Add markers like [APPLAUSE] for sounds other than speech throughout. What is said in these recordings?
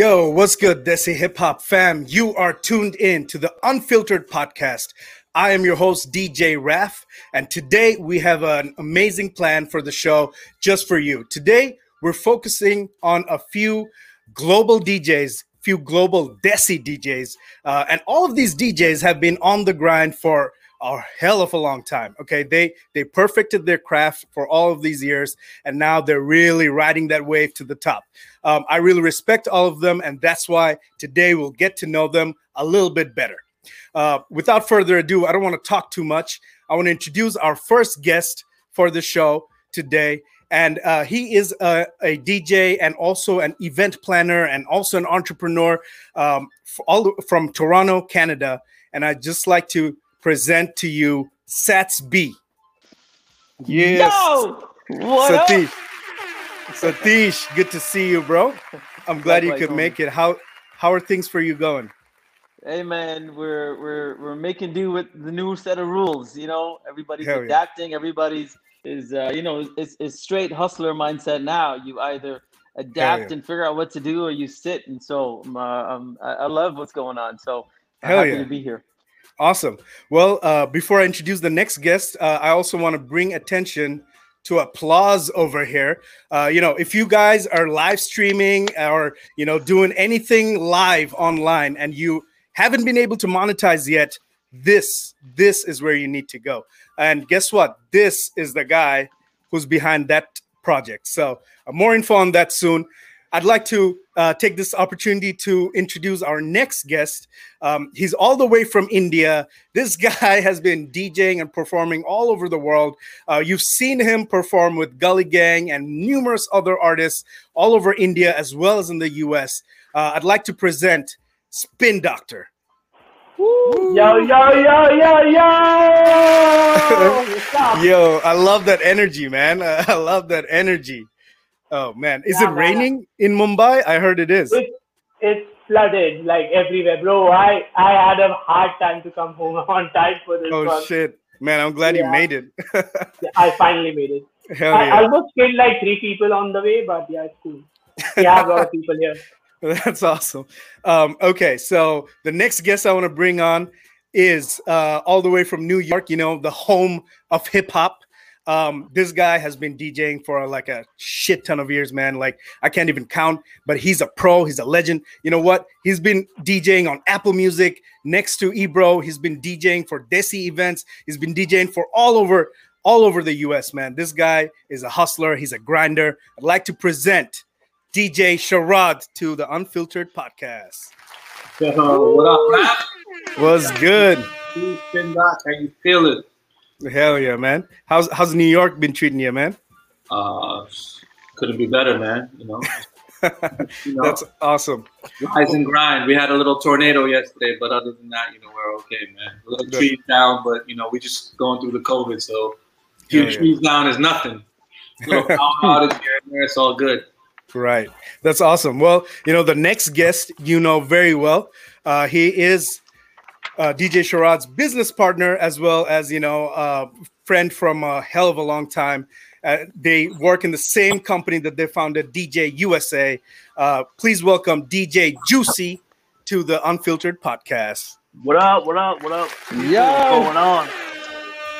Yo, what's good, Desi Hip Hop fam? You are tuned in to the Unfiltered Podcast. I am your host, DJ Raf, and today we have an amazing plan for the show just for you. Today, we're focusing on a few global DJs, few global Desi DJs, uh, and all of these DJs have been on the grind for a hell of a long time. Okay, they they perfected their craft for all of these years, and now they're really riding that wave to the top. Um, I really respect all of them, and that's why today we'll get to know them a little bit better. Uh, without further ado, I don't want to talk too much. I want to introduce our first guest for the show today. And uh, he is a, a, DJ and also an event planner and also an entrepreneur um, all from Toronto, Canada. And I'd just like to present to you Sats B. Yes. Yo, what Satish. Up? Satish, good to see you, bro. I'm glad you could make it. How how are things for you going? Hey man, we're we're we're making do with the new set of rules. You know, everybody's Hell adapting. Yeah. Everybody's is uh, you know it's, it's straight hustler mindset now. You either adapt yeah. and figure out what to do, or you sit. And so um, uh, um, I, I, love what's going on. So I'm happy yeah. to be here. Awesome. Well, uh, before I introduce the next guest, uh, I also want to bring attention to applause over here. Uh, you know, if you guys are live streaming or you know doing anything live online and you haven't been able to monetize yet, this this is where you need to go. And guess what? This is the guy who's behind that project. So uh, more info on that soon. I'd like to uh, take this opportunity to introduce our next guest. Um, he's all the way from India. [LAUGHS] This guy has been DJing and performing all over the world. Uh, you've seen him perform with Gully Gang and numerous other artists all over India as well as in the US. Uh, I'd like to present Spin Doctor. Yo, yo, yo, yo, yo! [LAUGHS] yo, I love that energy, man. [LAUGHS] I love that energy. Oh man, is yeah, it raining in Mumbai? I heard it is. It's, it's flooded like everywhere, bro. I I had a hard time to come home [LAUGHS] on time for this. Oh one. shit, man! I'm glad yeah. you made it. [LAUGHS] I finally made it. [LAUGHS] Hell I almost killed like three people on the way, but yeah, it's cool. We have a lot of people here. That's awesome. Um, okay, so the next guest I want to bring on is uh, all the way from New York. You know, the home of hip hop. Um, this guy has been DJing for like a shit ton of years, man. Like I can't even count, but he's a pro. He's a legend. You know what? He's been DJing on Apple Music next to Ebro. He's been DJing for Desi events. He's been DJing for all over, all over the U.S. Man, this guy is a hustler. He's a grinder. I'd like to present DJ Sharad to the Unfiltered Podcast. Yo, what up? What's good? How you feeling? Hell yeah, man. How's how's New York been treating you, man? Uh, couldn't be better, man. You know. you [LAUGHS] know, That's awesome. Rise and grind. We had a little tornado yesterday, but other than that, you know, we're okay, man. A little trees down, but you know, we're just going through the COVID, so few yeah, trees yeah. down is nothing. Little [LAUGHS] outage here and there, it's all good. Right. That's awesome. Well, you know, the next guest you know very well. Uh, he is uh, DJ Sharad's business partner, as well as you know, uh, friend from a hell of a long time. Uh, they work in the same company that they founded, DJ USA. Uh, please welcome DJ Juicy to the Unfiltered Podcast. What up? What up? What up? Yo, What's going on?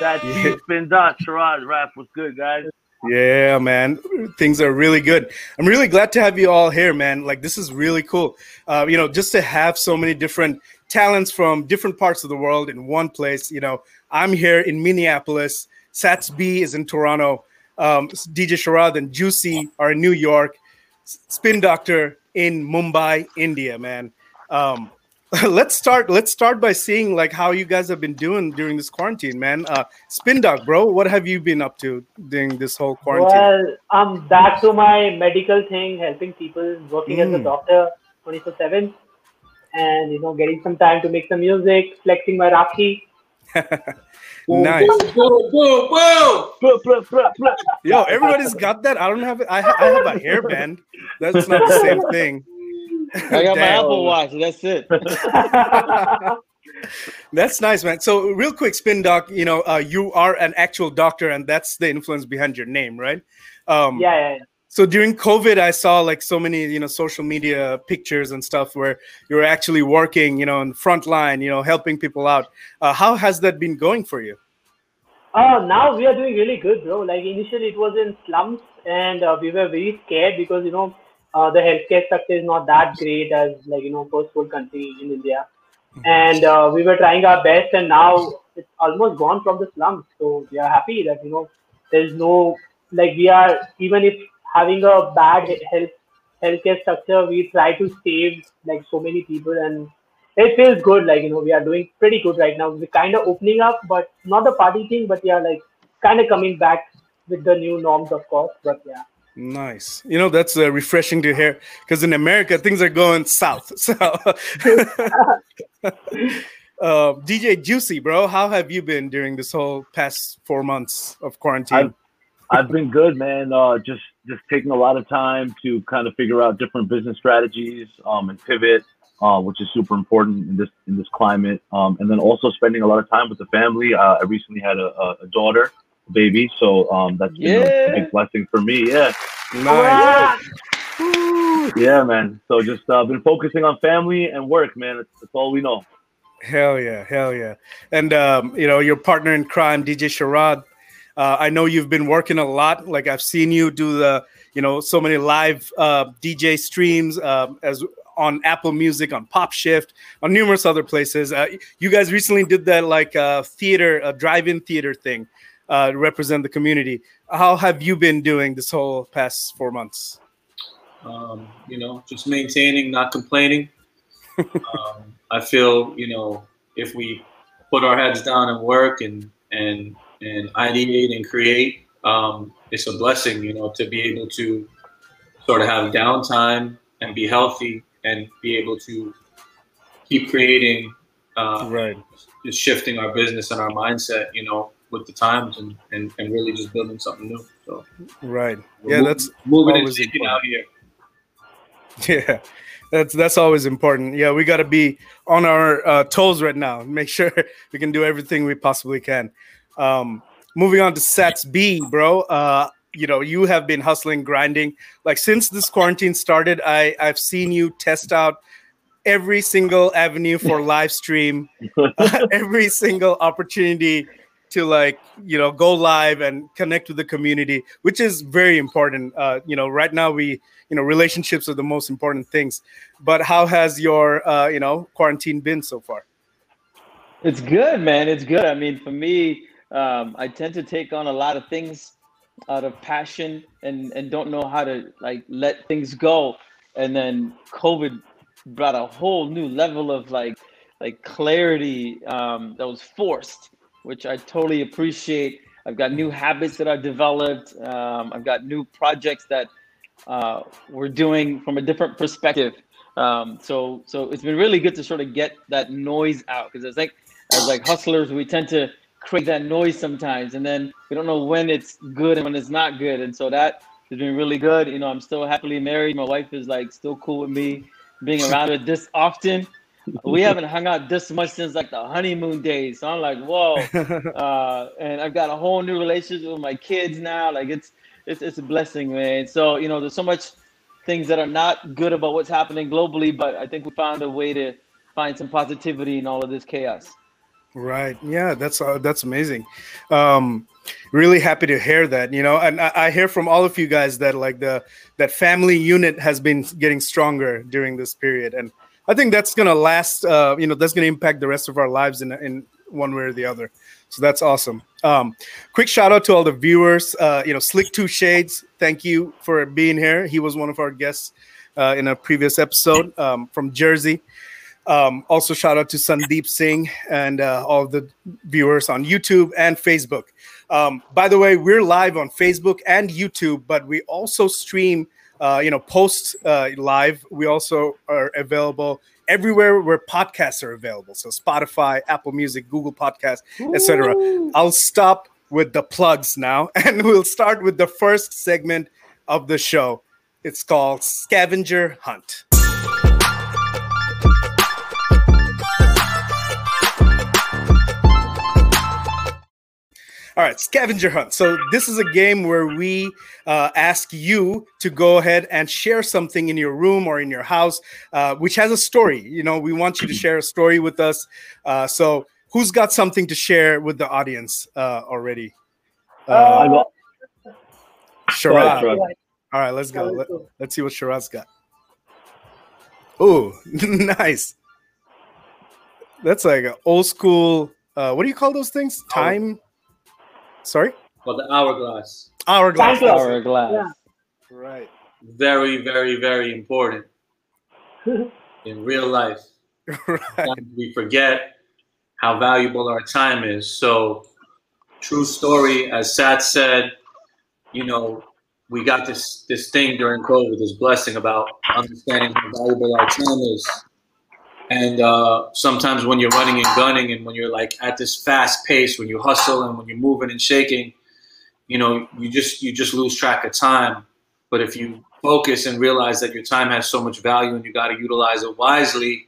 That yeah. spin dot Sharad Raf was good, guys. Yeah, man. Things are really good. I'm really glad to have you all here, man. Like, this is really cool. Uh, you know, just to have so many different talents from different parts of the world in one place. You know, I'm here in Minneapolis. Sats B is in Toronto. Um, DJ Sharad and Juicy are in New York. Spin Doctor in Mumbai, India, man. Um, [LAUGHS] let's start. Let's start by seeing like how you guys have been doing during this quarantine, man. Uh, Spin Doc, bro, what have you been up to during this whole quarantine? Well, I'm back to my medical thing, helping people, working mm. as a hmm. doctor, twenty four seven and you know getting some time to make some music, flexing my Rakhi. [LAUGHS] nice. Whoa, whoa, whoa. Yo, everybody's got that. I don't have it. I, I have a hairband. That's not the same thing. I got my Apple Watch. That's it. [LAUGHS] that's nice, man. So, real quick, spin doc. You know, uh, you are an actual doctor, and that's the influence behind your name, right? Um, yeah, yeah, yeah. So during COVID, I saw like so many, you know, social media pictures and stuff where you're actually working, you know, in the front line, you know, helping people out. Uh, how has that been going for you? Uh, now we are doing really good, bro. Like initially it was in slums and uh, we were very scared because, you know, uh, the healthcare sector is not that great as like, you know, first world country in India. And uh, we were trying our best and now it's almost gone from the slums. So we are happy that, you know, there's no, like we are, even if having a bad health healthcare structure, we try to save like so many people, and it feels good. Like you know, we are doing pretty good right now. We're kind of opening up, but not the party thing, but yeah, like kind of coming back with the new norms, of course. But yeah. Nice. You know, that's uh, refreshing to hear because in America, things are going south. [LAUGHS] So, [LAUGHS] uh, DJ Juicy, bro, how have you been during this whole past four months of quarantine? I've, I've been good, man. Uh, just just taking a lot of time to kind of figure out different business strategies um, and pivot, uh, which is super important in this in this climate. Um, and then also spending a lot of time with the family. Uh, I recently had a, a daughter, a baby, so um, that's been yeah. a big blessing for me. Yeah, nice. yeah, man. So just uh, been focusing on family and work, man. That's, that's all we know. Hell yeah, hell yeah. And um, you know, your partner in crime, DJ Sharad, uh, I know you've been working a lot. Like I've seen you do the, you know, so many live uh, DJ streams um, as on Apple Music, on Pop Shift, on numerous other places. Uh, you guys recently did that like uh, theater, a drive-in theater thing uh, to represent the community. How have you been doing this whole past four months? Um, you know, just maintaining, not complaining. [LAUGHS] um, I feel, you know, if we put our heads down and work and and and ideate and create, um, it's a blessing, you know, to be able to sort of have downtime and be healthy and be able to keep creating, uh, right? Just shifting our business and our mindset, you know, with the times and, and, and really just building something new. So, right, yeah, that's moving and shaking out here. [LAUGHS] Yeah, that's that's always important. Yeah, we got to be on our uh, toes right now. Make sure [LAUGHS] we can do everything we possibly can. Um, moving on to Sats B, bro. Uh, you know, you have been hustling, grinding. Like since this quarantine started, I I've seen you test out every single avenue for live stream, uh, [LAUGHS] [LAUGHS] every single opportunity to like you know go live and connect with the community, which is very important. Uh, you know, right now we you know relationships are the most important things. But how has your uh, you know quarantine been so far? It's good, man. It's good. I mean, for me, um, I tend to take on a lot of things out of passion and and don't know how to like let things go. And then COVID brought a whole new level of like like clarity um, that was forced, which I totally appreciate. I've got new habits that I've developed. Um, I've got new projects that uh, we're doing from a different perspective. Um, so so it's been really good to sort of get that noise out because it's like as like hustlers we tend to create that noise sometimes, and then we don't know when it's good and when it's not good. And so that has been really good. You know, I'm still happily married. My wife is like still cool with me being around her this often. We [LAUGHS] haven't hung out this much since like the honeymoon days. So I'm like, whoa. [LAUGHS] Uh, and I've got a whole new relationship with my kids now. Like it's it's it's a blessing, man. So you know, there's so much things that are not good about what's happening globally, but I think we found a way to find some positivity in all of this chaos. Right. Yeah, that's uh, that's amazing. Um, really happy to hear that. You know, and I, I, hear from all of you guys that like the that family unit has been getting stronger during this period, and I think that's gonna last. Uh, you know, that's gonna impact the rest of our lives in in one way or the other. So that's awesome. Um, quick shout out to all the viewers. Uh, you know, Slick Two Shades, thank you for being here. He was one of our guests uh, in a previous episode um, from Jersey. Um, also, shout out to Sandeep Singh and uh, all the viewers on YouTube and Facebook. Um, by the way, we're live on Facebook and YouTube, but we also stream, uh, you know, post uh, live. We also are available everywhere where podcasts are available. So Spotify, Apple Music, Google Podcast, etc. I'll stop with the plugs now, [LAUGHS] and we'll start with the first segment of the show. It's called Scavenger Hunt. All right, scavenger hunt. So this is a game where we uh, ask you to go ahead and share something in your room or in your house, uh, which has a story. You know, we want you to share a story with us. Uh, so who's got something to share with the audience uh, already? Uh, Sharad. All right, let's go. Let, us see what Sharad's got. Oh, [LAUGHS] nice. That's like an old school. Uh, what do you call those things? Time. Sorry. Well, the hourglass. Hourglass. Hourglass. Yeah. Right. Very, very, very important [LAUGHS] in real life. [LAUGHS] right. We forget how valuable our time is. So, true story, as Sat said, you know, we got this this thing during COVID, this blessing about understanding how valuable our time is. And uh, sometimes when you're running and gunning, and when you're like at this fast pace, when you hustle and when you're moving and shaking, you know, you just you just lose track of time. But if you focus and realize that your time has so much value and you got to utilize it wisely,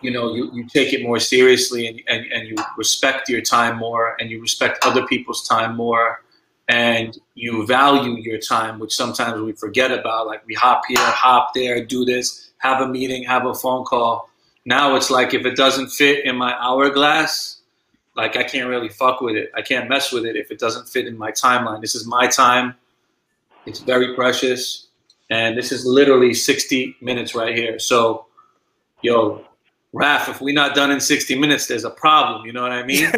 you know, you, you take it more seriously and, and, and you respect your time more and you respect other people's time more and you value your time, which sometimes we forget about. Like we hop here, hop there, do this, have a meeting, have a phone call. Now it's like if it doesn't fit in my hourglass, like I can't really fuck with it. I can't mess with it if it doesn't fit in my timeline. This is my time. It's very precious. And this is literally 60 minutes right here. So, yo, Raf, if we're not done in 60 minutes, there's a problem. You know what I mean?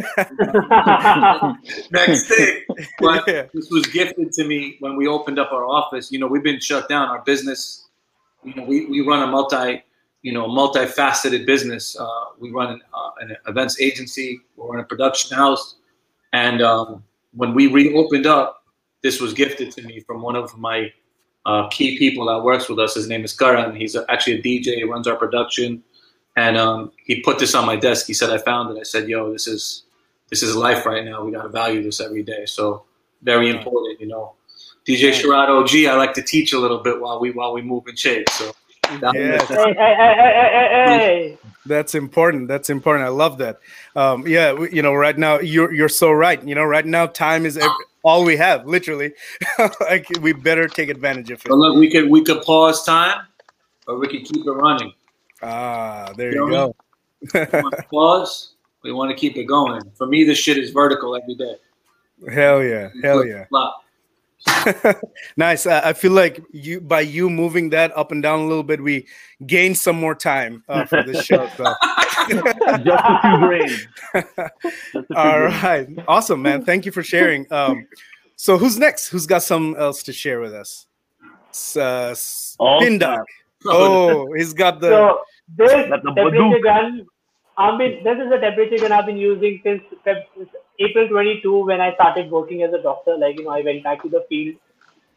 [LAUGHS] Next thing. But yeah. this was gifted to me when we opened up our office. You know, we've been shut down. Our business, you know, we, we run a multi, you know, a multifaceted business. Uh, we run an, uh, an, events agency. We're in a production house. And um, when we reopened up, this was gifted to me from one of my uh, key people that works with us. His name is Karan. He's actually a DJ. He runs our production and um, he put this on my desk. He said, "I found it." I said, "Yo, this is this is life right now. We got to value this every day." So very important, you know. DJ Sharad OG, I like to teach a little bit while we while we move and shake. So yes. hey, hey, hey, that's important. That's important. I love that. Um, yeah, you know, right now you're you're so right. You know, right now time is every, all we have, literally. [LAUGHS] like we better take advantage of it. But look, we could we could pause time, or we could keep it running. Ah, there you, you go. pause. We want to keep it going. For me, this shit is vertical every day. [LAUGHS] Hell yeah! Hell yeah! [LAUGHS] nice. Uh, I feel like you by you moving that up and down a little bit, we gained some more time uh, for this show. So. [LAUGHS] Just a few grains. All right, awesome, man. Thank you for sharing. Um, so, who's next? Who's got something else to share with us? Uh. Oh, he's got the. So this temperature gun, I mean, this is a temperature gun I've been using since April 22 when I started working as a doctor. Like, you know, I went back to the field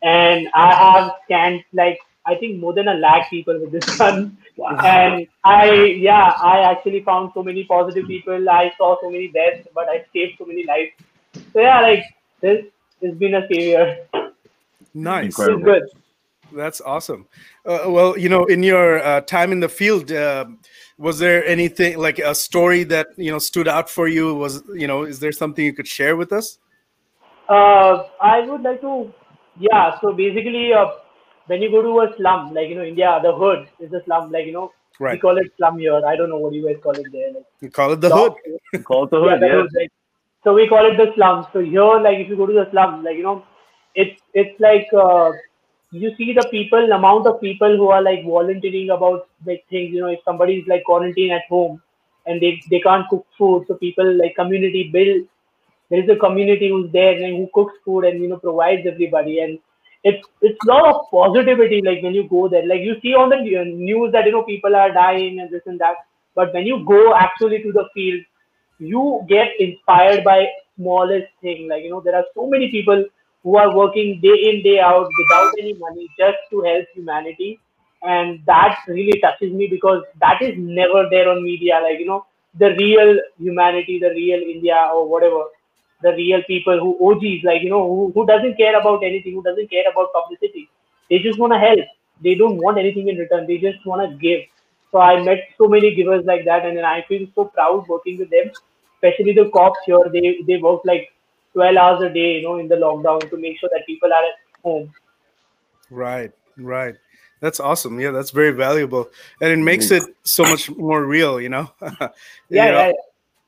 and I have scanned like I think more than a lakh people with this [LAUGHS] gun. Wow. And I, yeah, I actually found so many positive people. I saw so many deaths, but I saved so many lives. So yeah, like this has been a savior. Nice. It's good. That's awesome. Uh, well, you know, in your uh, time in the field, uh, was there anything like a story that you know stood out for you? Was you know, is there something you could share with us? Uh, I would like to, yeah. So basically, uh, when you go to a slum, like you know, India, the hood is a slum. Like you know, right. we call it slum here. I don't know what you guys call it there. Like, you call it the hood. Call it the hood. Yeah. Hood, like, so we call it the slum. So here, like if you go to the slum, like you know, it's it's like uh, you see the people, amount of people who are like volunteering about like things. You know, if somebody is like quarantine at home and they they can't cook food, so people like community build. There is a community who's there and who cooks food and you know provides everybody and it's it's lot of positivity like when you go there like you see on the uh, news that you know people are dying and this and that but when you go actually to the field you get inspired by smallest thing like you know there are so many people who are working day in day out without any money just to help humanity. And that really touches me because that is never there on media like you know the real humanity the real india or whatever the real people who og's like you know who, who doesn't care about anything who doesn't care about publicity. They just want to help. They don't want anything in return. They just want to give. So i met so many givers like that and then i feel so proud working with them especially the cops here. They they work like 12 hours a day, you know, in the lockdown to make sure that people are at home. Right, right. That's awesome. Yeah, that's very valuable, and it makes it so much more real. You know. [LAUGHS] [LAUGHS] you yeah, know, yeah.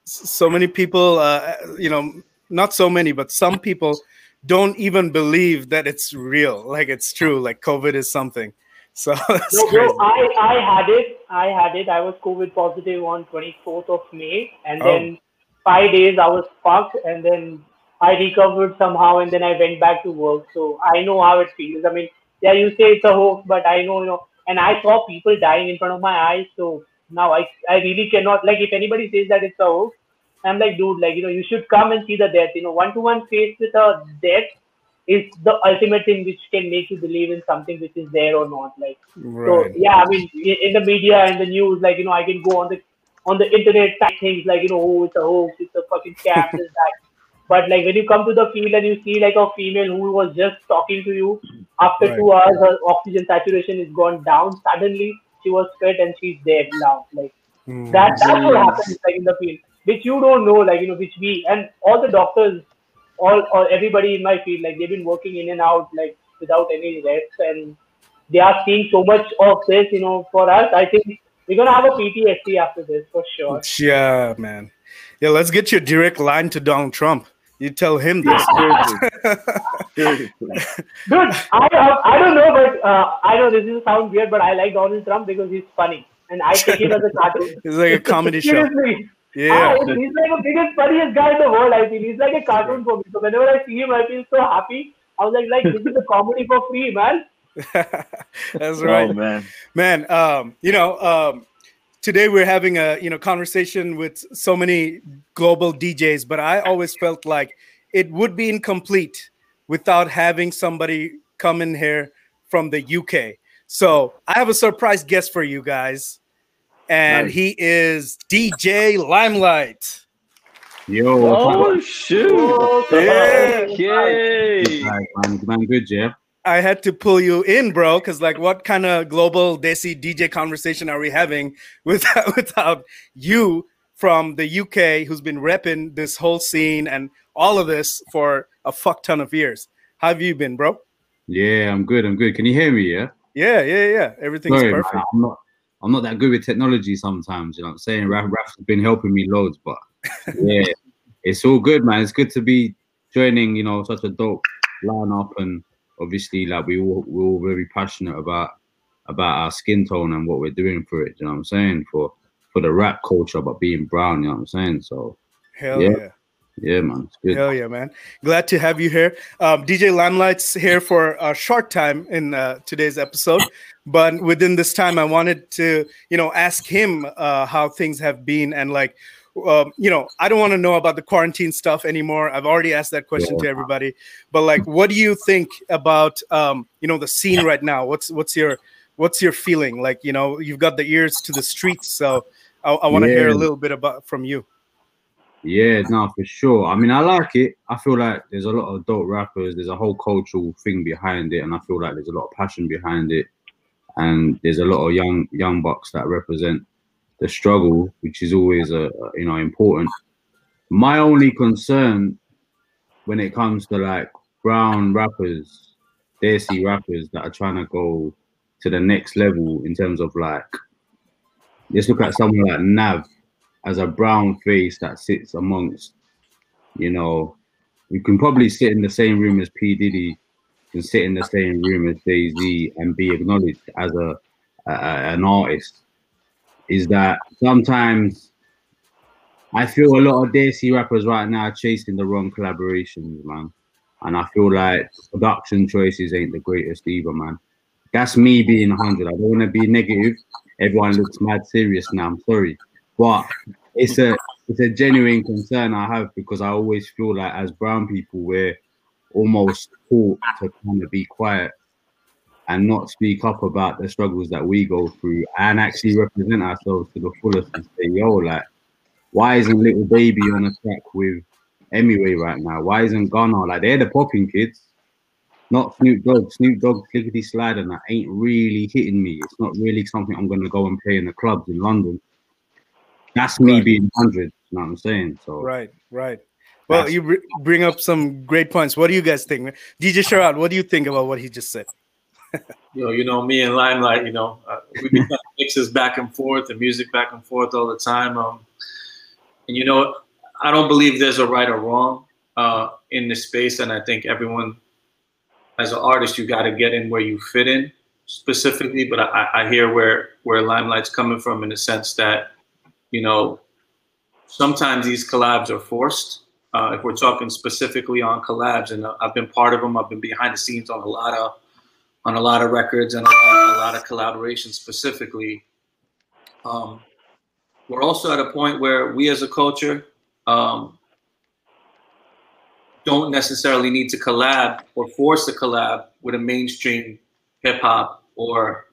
So many people, uh, you know, not so many, but some people don't even believe that it's real, like it's true, like COVID is something. [LAUGHS] So no, bro, I, I had it. I had it. I was COVID positive on 24th of May, and then oh. five days I was fucked, and then I recovered somehow, and then I went back to work. So I know how it feels. I mean, yeah, you say it's a hoax, but I know, you know, and I saw people dying in front of my eyes. So now I, I really cannot, like, if anybody says that it's a hoax, I'm like, dude, like, you know, you should come and see the death. You know, one to one face with a death is the ultimate thing which can make you believe in something which is there or not. Like, right. so yeah, I mean, in the media and the news, like, you know, I can go on the on the internet type things like, you know, oh, it's a hoax, it's a fucking scam, this, that. But like when you come to the field and you see like a female who was just talking to you, after right. two hours her oxygen saturation is gone down. Suddenly she was fit and she's dead now. Like mm. that that's what happens like in the field, which you don't know, like you know, which we and all the doctors, all or everybody in my field, like they've been working in and out like without any rest and they are seeing so much of this, you know, for us. I think we're gonna have a PTSD after this for sure. Yeah, man. Yeah, let's get your direct line to Donald Trump. You tell him this. [LAUGHS] Dude, I, I don't know, but uh, I know this is sound weird, but I like Donald Trump because he's funny, and I take him as a cartoon. [LAUGHS] He's like a comedy show. Yeah, ah, he's like the biggest, funniest guy in the world. I feel he's like a cartoon for me. So whenever I see him, I feel so happy. I was like, like this is a comedy for free, man. [LAUGHS] That's right, oh, man. Man, um, you know, um, today we're having a you know conversation with so many global DJs, but I always felt like it would be incomplete without having somebody come in here from the UK. So I have a surprise guest for you guys, and nice. he is DJ Limelight. Yo, oh shoot! Yeah. Okay. man, good, Jeff. I had to pull you in, bro, because like, what kind of global Desi DJ conversation are we having [LAUGHS] without without you from the UK, who's been repping this whole scene and all of this for a fuck ton of years? How have you been, bro? Yeah, I'm good. I'm good. Can you hear me? Yeah. Yeah, yeah, yeah. Everything's Sorry, perfect. Man, I'm not. I'm not that good with technology sometimes. You know what I'm saying? Raf, Raf's been helping me loads, but [LAUGHS] yeah, it's all good, man. It's good to be joining. You know, such a dope lineup and obviously like we all we're all very passionate about about our skin tone and what we're doing for it. You know what I'm saying? For for the rap culture, but being brown. You know what I'm saying? So hell yeah. yeah. Yeah, man. It's good. Hell yeah, man. Glad to have you here. Um, DJ Limelight's here for a short time in uh, today's episode, but within this time, I wanted to, you know, ask him uh, how things have been and like um, you know, I don't want to know about the quarantine stuff anymore. I've already asked that question yeah. to everybody. But like, what do you think about um, you know the scene right now? What's what's your what's your feeling? Like, you know, you've got the ears to the streets, so I, I want to yeah. hear a little bit about from you. Yeah, no, for sure. I mean, I like it. I feel like there's a lot of adult rappers. There's a whole cultural thing behind it, and I feel like there's a lot of passion behind it. And there's a lot of young young bucks that represent the struggle, which is always a you know important. My only concern when it comes to like brown rappers, Desi rappers that are trying to go to the next level in terms of like, let's look at someone like Nav as a brown face that sits amongst, you know, you can probably sit in the same room as P Diddy, can sit in the same room as Z and be acknowledged as a, a an artist is that sometimes I feel a lot of Desi rappers right now are chasing the wrong collaborations, man. And I feel like production choices ain't the greatest either, man. That's me being 100. I don't want to be negative. Everyone looks mad serious now. I'm sorry. But it's a it's a genuine concern I have because I always feel like as brown people we're almost taught to kind of be quiet and not speak up about the struggles that we go through and actually represent ourselves to the fullest and say, yo, like, why isn't Lil Baby on a track with Emiway right now? Why isn't Gunna? Like, they're the popping kids, not Snoop Dogg. Snoop Dogg, Clickety Slide, and that ain't really hitting me. It's not really something I'm going to go and play in the clubs in London. That's me right. being 100, you know what I'm saying? So, right, right. Well, you br- bring up some great points. What do you guys think, DJ Sharad? What do you think about what he just said? You know, you know, me and Limelight, you know, uh, we of mixes back and forth, and music back and forth all the time. Um, and you know, I don't believe there's a right or wrong uh, in this space, and I think everyone, as an artist, you got to get in where you fit in specifically. But I, I hear where where Limelight's coming from in the sense that, you know, sometimes these collabs are forced. Uh, if we're talking specifically on collabs, and I've been part of them, I've been behind the scenes on a lot of on a lot of records and a lot, a lot of collaborations specifically. Um, we're also at a point where we as a culture um, don't necessarily need to collab or force a collab with a mainstream hip hop or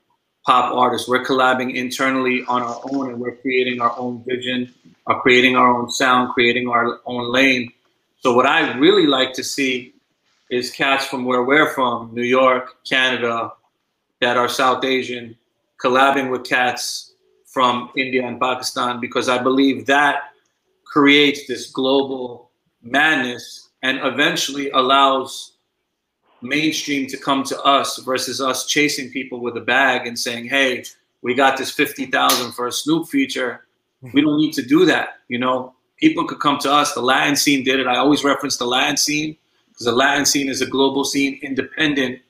pop artist. We're collabing internally on our own and we're creating our own vision, are creating our own sound, creating our own lane. So what I really like to see is cats from where we're from, New York, Canada, that are South Asian, collabing with cats from India and Pakistan because I believe that creates this global madness and eventually allows mainstream to come to us versus us chasing people with a bag and saying, "Hey, we got this 50,000 for a Snoop feature." Hmm. We don't need to do that, you know. People could come to us. The Latin scene did it. I always reference the Latin scene because the Latin scene is a global scene independent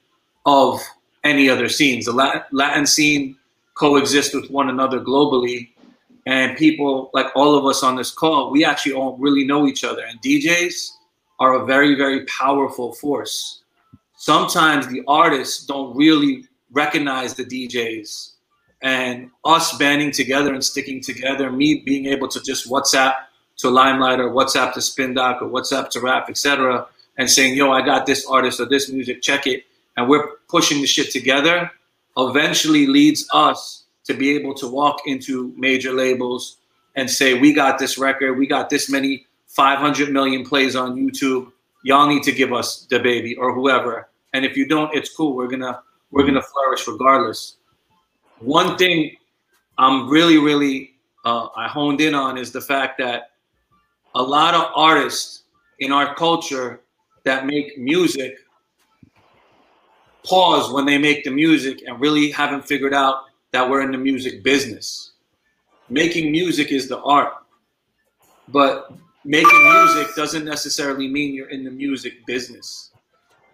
of any other scenes. The Latin scene coexists with one another globally, and people like all of us on this call, we actually all really know each other. And DJs are a very, very powerful force. Sometimes the artists don't really recognize the DJs, and us banding together and sticking together, me being able to just WhatsApp to Limelight or WhatsApp to Spin Doc or WhatsApp to Rap, etc and saying, yo, I got this artist or this music, check it. And we're pushing the shit together eventually leads us to be able to walk into major labels and say, we got this record, we got this many 500 million plays on YouTube. Y'all need to give us the baby or whoever. And if you don't, it's cool. We're gonna we're gonna flourish regardless. One thing I'm really, really uh, I honed in on is the fact that a lot of artists in our culture that make music pause when they make the music and really haven't figured out that we're in the music business. Making music is the art, but making music doesn't necessarily mean you're in the music business.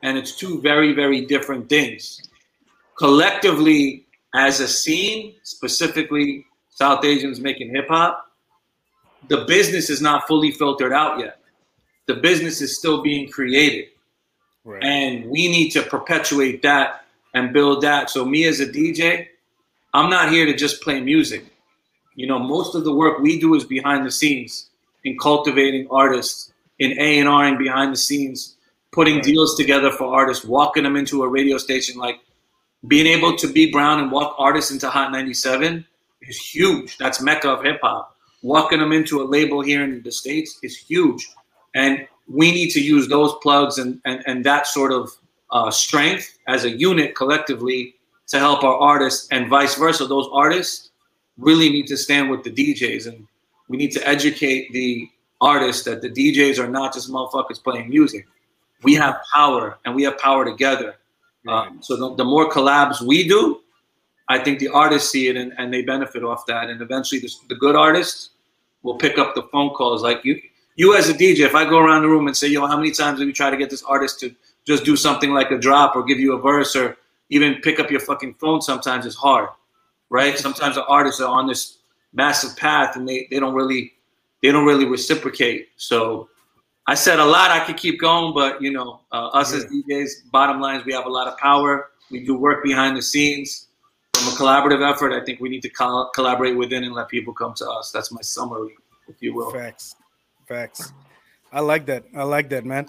And it's two very, very different things. Collectively, as a scene, specifically South Asians making hip hop, the business is not fully filtered out yet the business is still being created. Right. And we need to perpetuate that and build that. So me as a DJ, I'm not here to just play music. You know, most of the work we do is behind the scenes in cultivating artists, in A and R and behind the scenes, putting right. deals together for artists, walking them into a radio station. Like being able to be Brown and walk artists into Hot 97 is huge. That's mecca of hip hop. Walking them into a label here in the states is huge. And we need to use those plugs and, and, and that sort of uh, strength as a unit collectively to help our artists and vice versa. Those artists really need to stand with the DJs and we need to educate the artists that the DJs are not just motherfuckers playing music. We have power and we have power together. Um, so the, the, more collabs we do, I think the artists see it and, and they benefit off that. And eventually the, the good artists will pick up the phone calls like you you as a DJ, if I go around the room and say, yo, how many times have you tried to get this artist to just do something like a drop or give you a verse or even pick up your fucking phone sometimes it's hard, right? Sometimes the artists are on this massive path and they, they don't really they don't really reciprocate. So I said a lot. I could keep going, but you know, uh, us yeah. as DJs, bottom lines, we have a lot of power. We do work behind the scenes. From a collaborative effort, I think we need to col- collaborate within and let people come to us. That's my summary, if you will. Facts. Facts. I like that. I like that, man.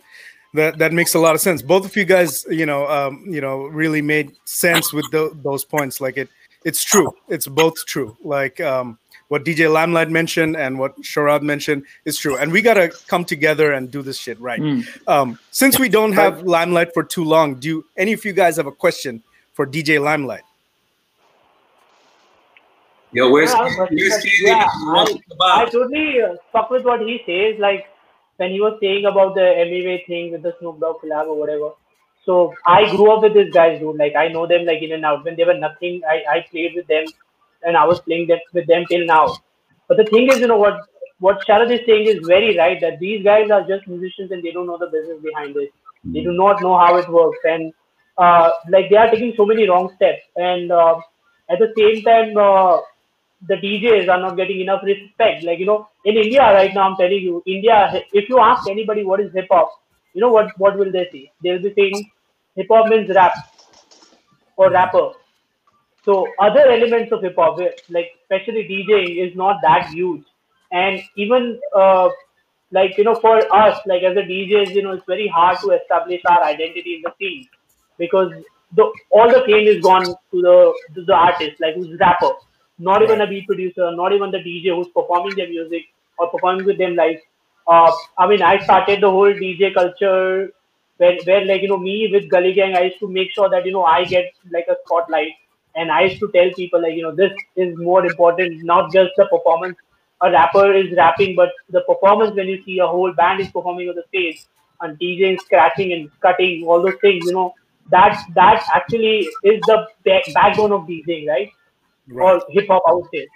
That that makes a lot of sense. Both of you guys, you know, um, you know, really made sense with the, those points. Like it, it's true. It's both true. Like um, what DJ Limelight mentioned and what Sharad mentioned is true. And we gotta come together and do this shit right. Mm. Um, since we don't have Limelight for too long, do any of you guys have a question for DJ Limelight? Yo, where's, yeah, where's yeah, I, I, totally uh, stuck with what he says. Like, when he was saying about the MMA thing with the Snoop Dogg collab or whatever. So I grew up with these guys, dude. Like I know them like in and out. When they were nothing, I, I played with them, and I was playing them, with them till now. But the thing is, you know what what Sharad is saying is very right. That these guys are just musicians and they don't know the business behind it. They do not know how it works, and uh, like they are taking so many wrong steps. And uh, at the same time, uh, the DJs are not getting enough respect. Like you know, in India right now, I'm telling you, India. If you ask anybody what is hip hop, you know what what will they say? They'll be saying hip hop means rap or rapper. So other elements of hip hop, like especially DJing, is not that huge. And even uh, like you know, for us, like as a DJs, you know, it's very hard to establish our identity in the scene because the all the fame is gone to the to the artist, like who's rapper, not even a beat producer, not even the DJ who's performing their music or performing with them live. Uh, I mean, I started the whole DJ culture where, where like you know me with Gully Gang, I used to make sure that you know I get like a spotlight, and I used to tell people like you know this is more important, not just the performance. A rapper is rapping, but the performance when you see a whole band is performing on the stage and DJing, scratching and cutting, all those things, you know, that that actually is the backbone of DJing, right? Right. Or hip hop, say.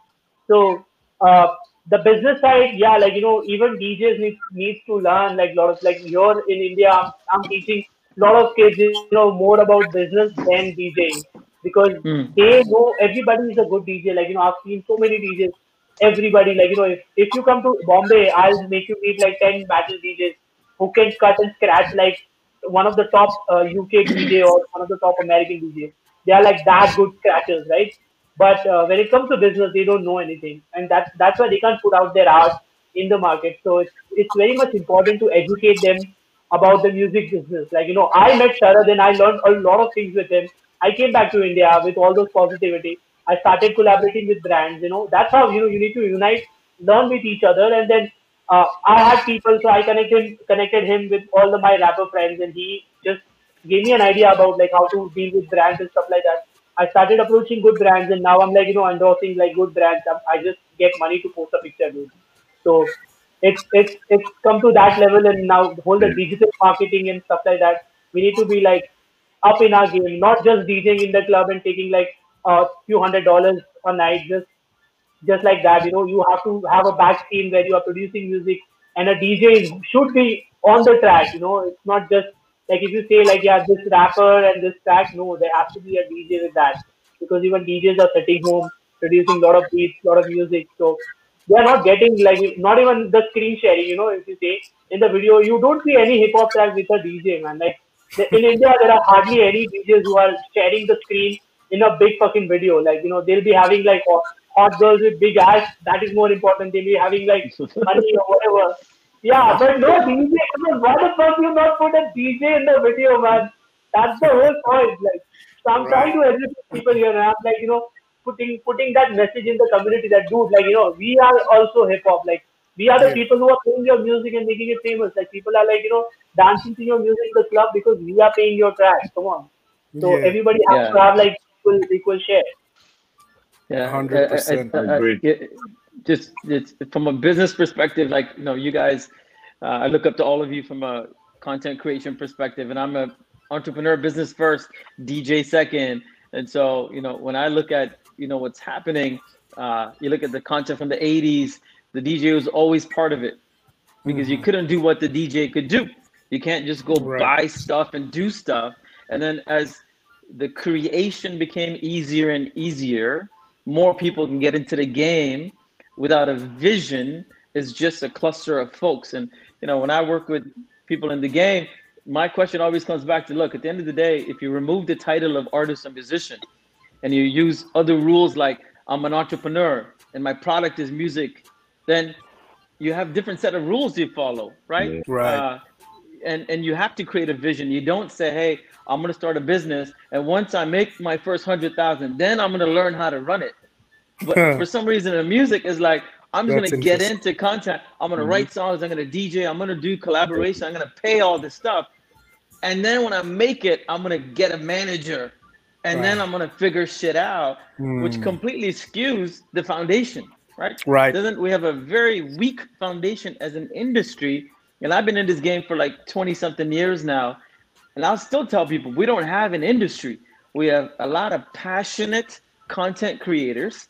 So uh, the business side, yeah, like you know, even DJs need needs to learn like a lot of like here in India, I'm, I'm teaching a lot of kids, you know, more about business than DJing because mm. they know everybody is a good DJ. Like you know, I've seen so many DJs. Everybody, like you know, if, if you come to Bombay, I'll make you meet like ten battle DJs who can cut and scratch like one of the top uh, UK DJ or one of the top American DJs. They are like that good scratchers, right? But uh, when it comes to business, they don't know anything, and that's that's why they can't put out their art in the market. So it's it's very much important to educate them about the music business. Like you know, I met Sharad and I learned a lot of things with him. I came back to India with all those positivity. I started collaborating with brands. You know, that's how you know you need to unite, learn with each other, and then uh, I had people, so I connected connected him with all of my rapper friends, and he just gave me an idea about like how to deal with brands and stuff like that. I started approaching good brands, and now I'm like, you know, endorsing like good brands. I just get money to post a picture, dude. So it's it's it's come to that level, and now whole the digital marketing and stuff like that. We need to be like up in our game, not just DJing in the club and taking like a few hundred dollars a night, just just like that. You know, you have to have a back scene where you are producing music, and a DJ should be on the track. You know, it's not just like if you say like yeah this rapper and this track no there has to be a dj with that. Because even djs are sitting home producing a lot of beats a lot of music. So they are not getting like not even the screen sharing you know if you say in the video you don't see any hip hop track with a dj man. Like in india there are hardly any djs who are sharing the screen in a big fucking video. Like you know they'll be having like hot girls with big ass. That is more important. They'll be having like [LAUGHS] money or whatever yeah, but no DJ. Why the fuck you not put a DJ in the video, man? That's the whole point. Like, so I'm right. trying to educate people here, and I'm like, you know, putting putting that message in the community that dude, like, you know, we are also hip hop. Like, we are the people who are playing your music and making it famous. Like, people are like, you know, dancing to your music in the club because we are paying your track. Come on. So yeah. everybody has yeah. to have like equal equal share. Yeah, hundred percent. I, I, I, agree just it's from a business perspective, like you know, you guys, uh, I look up to all of you from a content creation perspective, and I'm a entrepreneur, business first, DJ second, and so you know, when I look at you know what's happening, uh, you look at the content from the '80s, the DJ was always part of it because you mm-hmm. couldn't do what the DJ could do. You can't just go right. buy stuff and do stuff, and then as the creation became easier and easier, more people can get into the game without a vision is just a cluster of folks. And you know, when I work with people in the game, my question always comes back to look, at the end of the day, if you remove the title of artist and musician and you use other rules like I'm an entrepreneur and my product is music, then you have different set of rules you follow, right? Right. Uh, and and you have to create a vision. You don't say, "Hey, I'm going to start a business, and once I make my first hundred thousand, then I'm going to learn how to run it." But for some reason, the music is like, I'm just gonna get into content. I'm gonna mm-hmm. write songs. I'm gonna DJ. I'm gonna do collaboration. I'm gonna pay all this stuff, and then when I make it, I'm gonna get a manager, and right. then I'm gonna figure shit out, mm. which completely skews the foundation, right? Right. Doesn't we have a very weak foundation as an industry And I've been in this game for like 20 something years now. And I'll still tell people we don't have an industry. We have a lot of passionate content creators,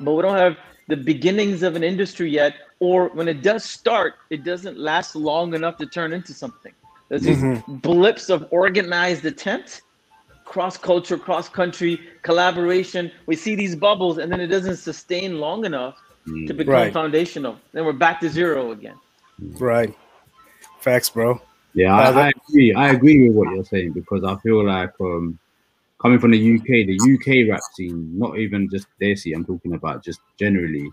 but we don't have the beginnings of an industry yet. Or when it does start, it doesn't last long enough to turn into something. There's these mm-hmm. blips of organized attempt, cross culture, cross country collaboration. We see these bubbles, and then it doesn't sustain long enough to mm. become right. foundational. Then we're back to zero again. Right. Facts, bro. Yeah, I, I, agree. I agree with what you're saying because I feel like um, coming from the UK, the UK rap scene, not even just Desi, I'm talking about just generally,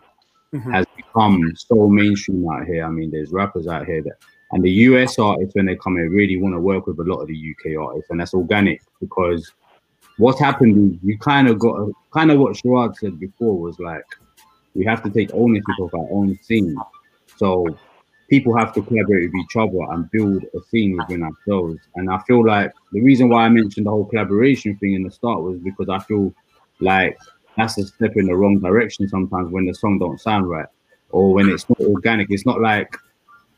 mm-hmm. has become so mainstream out here. I mean, there's rappers out here that, and the US artists when they come in really want to work with a lot of the UK artists, and that's organic because what's happened is you kind of got kind of what Sharad said before was like we have to take ownership of our own scene. So people have to collaborate with each other and build a scene within ourselves. And I feel like the reason why I mentioned the whole collaboration thing in the start was because I feel like that's a step in the wrong direction sometimes when the song don't sound right or when it's not organic. It's not like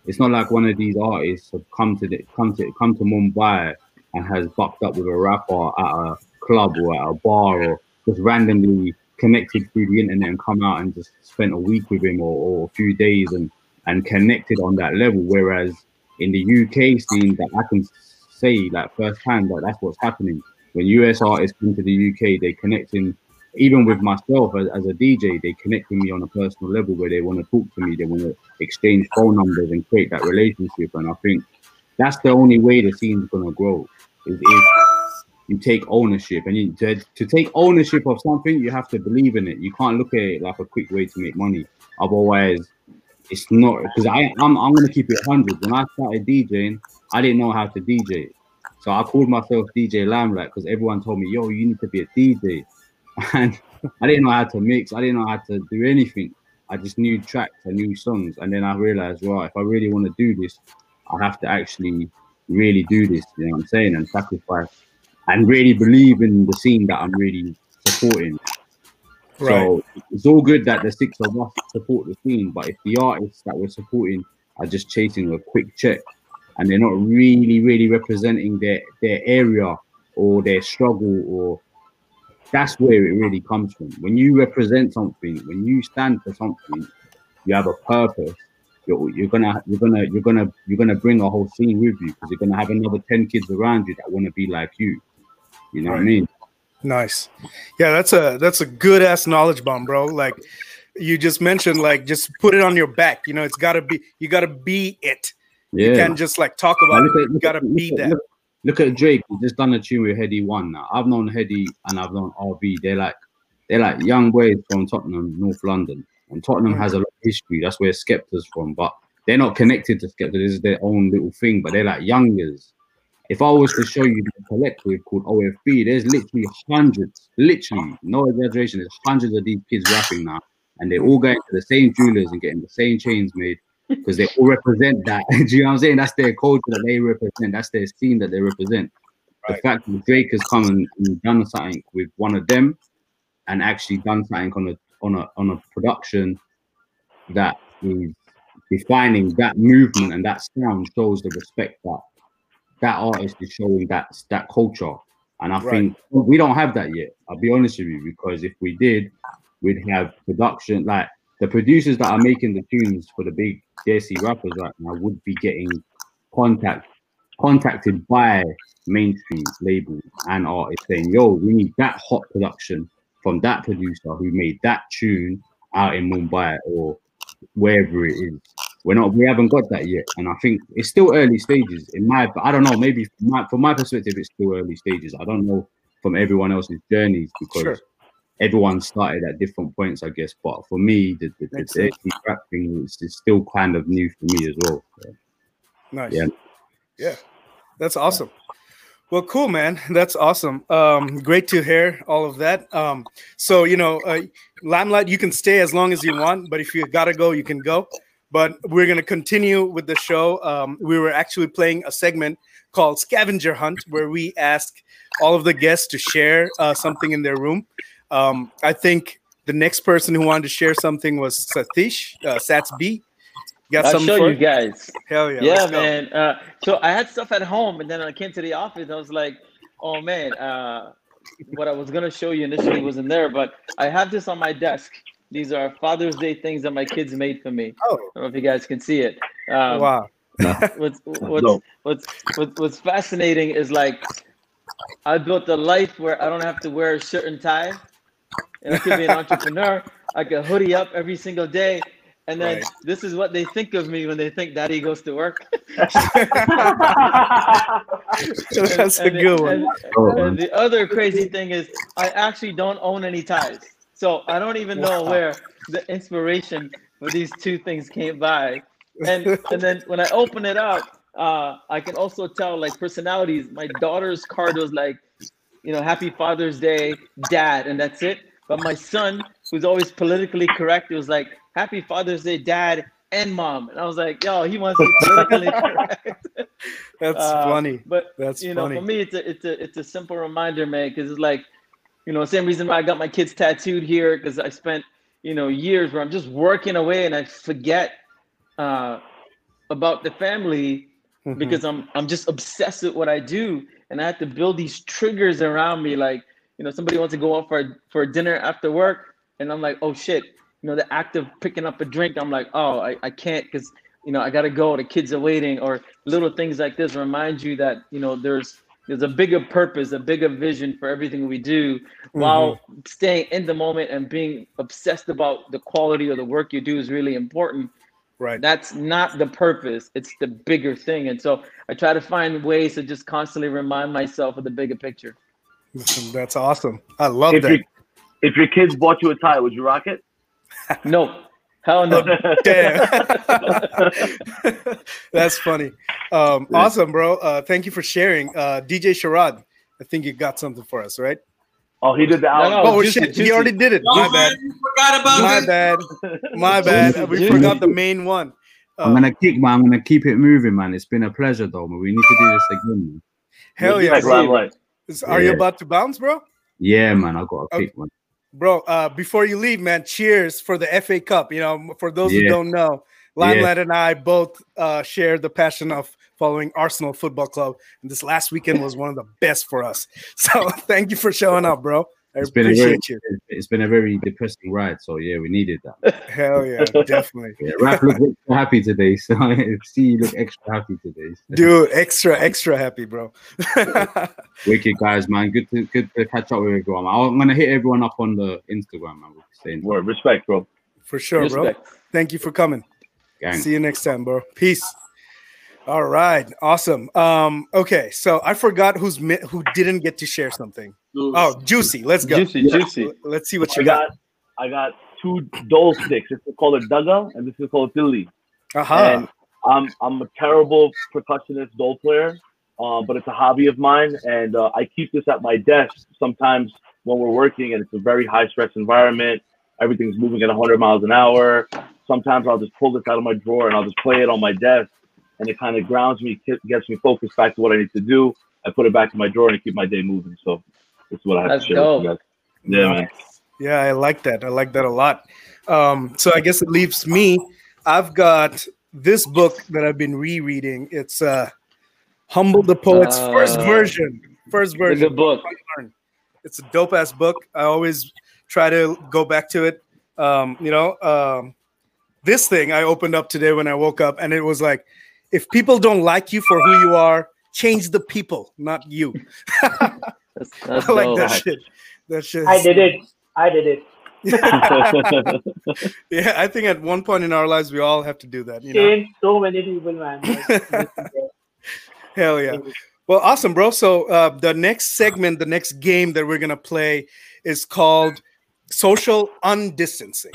it's not like one of these artists have come to the, come to come to Mumbai and has bucked up with a rapper at a club or at a bar or just randomly connected through the internet and come out and just spent a week with him or, or a few days and and connected on that level. Whereas in the UK scene, that I can say like firsthand that that's what's happening. When US artists come to the UK, they connect connecting even with myself as, as a DJ, they connect with me on a personal level where they want to talk to me, they want to exchange phone numbers and create that relationship. And I think that's the only way the scene's gonna grow is if you take ownership. And you, to, to take ownership of something, you have to believe in it. You can't look at it like a quick way to make money. Otherwise, it's not because I I'm, I'm gonna keep it hundred. When I started DJing, I didn't know how to DJ, so I called myself DJ Limelight because everyone told me, "Yo, you need to be a DJ," [LAUGHS] and I didn't know how to mix. I didn't know how to do anything. I just knew tracks, I knew songs, and then I realized, well, if I really want to do this, I have to actually really do this. You know what I'm saying? And sacrifice and really believe in the scene that I'm really supporting. Right. So it's all good that the six of us support the scene, but if the artists that we're supporting are just chasing a quick check and they're not really, really representing their their area or their struggle, or that's where it really comes from. When you represent something, when you stand for something, you have a purpose. You're, you're gonna you're gonna you're gonna you're gonna bring a whole scene with you because you're gonna have another 10 kids around you that want to be like you. You know right. what I mean? Nice. Yeah, that's a that's a good ass knowledge bomb, bro. Like you just mentioned, like just put it on your back. You know, it's gotta be you gotta be it. Yeah. You can't just like talk about it. you gotta be look, that. Look, look, at Drake. He just done a tune with Headie One now. I've known Headie and I've known RV. They're like they're like young boys from Tottenham, North London. And Tottenham mm-hmm. has a lot of history. That's where Skepta's from, but they're not connected to Skepta. This is their own little thing, but they're like youngers. If I was to show you the collective called OFB, there's literally hundreds, literally, no exaggeration, there's hundreds of these kids rapping now, and they're all going to the same jewelers and getting the same chains made because they all represent that. [LAUGHS] Do you know what I'm saying? That's their culture that they represent, that's their scene that they represent. Right. The fact that Drake has come and, and done something with one of them and actually done something on a on a on a production that is defining that movement and that sound shows the respect that that artist is showing that that culture. And I right. think we don't have that yet. I'll be honest with you, because if we did, we'd have production like the producers that are making the tunes for the big Desi rappers right now would be getting contact contacted by mainstream labels and artists saying, "Yo, we need that hot production from that producer who made that tune out in Mumbai or wherever it is." We're not. We haven't got that yet, and I think it's still early stages. In my, I don't know. Maybe from my, from my perspective, it's still early stages. I don't know from everyone else's journeys because sure. everyone started at different points, I guess. But for me, the, the, the, the rap thing is, is, still kind of new for me as well. So, nice. Yeah. Yeah. That's awesome. Well, cool, man. That's awesome. Um, great to hear all of that. Um, so you know, uh, Limelight, you can stay as long as you want, but if you gotta go, you can go. But we're going to continue with the show. Um, we were actually playing a segment called Scavenger Hunt, where we ask all of the guests to share uh, something in their room. Um, I think the next person who wanted to share something was Satish, uh, Sats B. got I'll show for you guys. Hell yeah. Yeah, man. Uh, so I had stuff at home, and then I came to the office. I was like, "Oh man, uh, what I was gonna show you initially wasn't there, but I have this on my desk. These are Father's Day things that my kids made for me. Oh. I don't know if you guys can see it. Um, wow. [LAUGHS] What's [LAUGHS] what's, what's what's what's fascinating is like I built a life where I don't have to wear a shirt and tie. And I could be an [LAUGHS] entrepreneur. I could hoodie up every single day. And then Right. this is what they think of me when they think daddy goes to work. That's a and, good the, one. and- Oh, and the other crazy thing is I actually don't own any ties. So I don't even know Wow. where the inspiration for these two things came by. And and then when I open it up, uh, I can also tell like personalities. My daughter's card was like, you know, Happy Father's Day, Dad, and that's it. But my son, who's always politically correct, it was like Happy Father's Day, Dad and Mom. And I was like, yo, he wants to be politically [LAUGHS] correct. That's Uh, funny. But That's you know, funny. for me, it's a it's a it's a simple reminder, man, because it's like, you know, same reason why I got my kids tattooed here, because I spent you know years where I'm just working away and I forget uh, about the family Mhm. because I'm I'm just obsessed with what I do, and I have to build these triggers around me. Like, you know, somebody wants to go out for a, for dinner after work, and I'm like, oh shit, you know, the act of picking up a drink, I'm like, oh, I, I can't because you know I gotta go. The kids are waiting, or little things like this remind you that you know there's there's a bigger purpose, a bigger vision for everything we do, while mm-hmm. staying in the moment and being obsessed about the quality of the work you do is really important right. that's not the purpose it's the bigger thing and so i try to find ways to just constantly remind myself of the bigger picture That's awesome. I love If that. your if your kids bought you a tie, would you rock it? no hell no Damn. [LAUGHS] That's funny. Um, awesome, bro. Uh, thank you for sharing. Uh, DJ Sharad, I think you got something for us, right? Oh, he did the No, no. Oh, Juicy, shit. He already did it. No, My bad. you forgot about My this. bad. My bad. Juicy, We forgot the main one. I'm Uh, gonna kick, man. I'm gonna keep it moving, man. It's been a pleasure, though. Man. We need to do this again. Man. hell yeah. Like bro. Limelight. Is- Are you about to bounce, bro? Yeah, man. I got a Okay. kick, man. Bro, uh, before you leave, man, cheers for the FA Cup. You know, for those who don't know, Limelight and I both uh, share the passion of following Arsenal Football Club, and this last weekend was one of the best for us. [LAUGHS] So thank you for showing up, bro. I It's been a very, you. it's been a very depressing ride. So yeah, we needed that. [LAUGHS] Hell yeah, definitely, [LAUGHS] Yeah, Raf look extra happy today. So [LAUGHS] see you look extra happy today. dude. Extra, extra happy, bro. Wicked guys, man. Good to good to catch up with everyone. I'm gonna hit everyone up on the Instagram, man. We're staying Word, respect, bro. for sure, bro. Thank you for coming. gang. See you next time, bro. Peace. All right, awesome. Um, okay, so I forgot who's mi- who didn't get to share something. Oh, juicy. Let's go. juicy juicy Let's see what I you got. got I got two dhol sticks. This is called a dugga, and this is called dilly. Aha. And I'm I'm a terrible percussionist dhol player, uh, but it's a hobby of mine, and uh, I keep this at my desk sometimes when we're working, and it's a very high stress environment. Everything's moving at 100 miles an hour. Sometimes I'll just pull this out of my drawer and I'll just play it on my desk, and it kind of grounds me, gets me focused back to what I need to do. I put it back in my drawer and keep my day moving. So this is what I have That's to share with you guys. Yeah, man. Yeah, I like that. I like that a lot. Um, so I guess it leaves me. I've got this book that I've been rereading. It's uh, Humble the Poet's first Uh, version. First version. it's a book It's a dope ass book. I always try to go back to it. Um, you know, um, this thing I opened up today when I woke up, and it was like, if people don't like you for who you are, change the people, not you. [LAUGHS] that's, [LAUGHS] that's I like dope. that shit. That shit. I did it. I did it. [LAUGHS] yeah, I think at one point in our lives we all have to do that. You know. Changed so many people, man. [LAUGHS] Hell yeah. Well, awesome, bro. So uh, the next segment, the next game that we're gonna play is called social undistancing.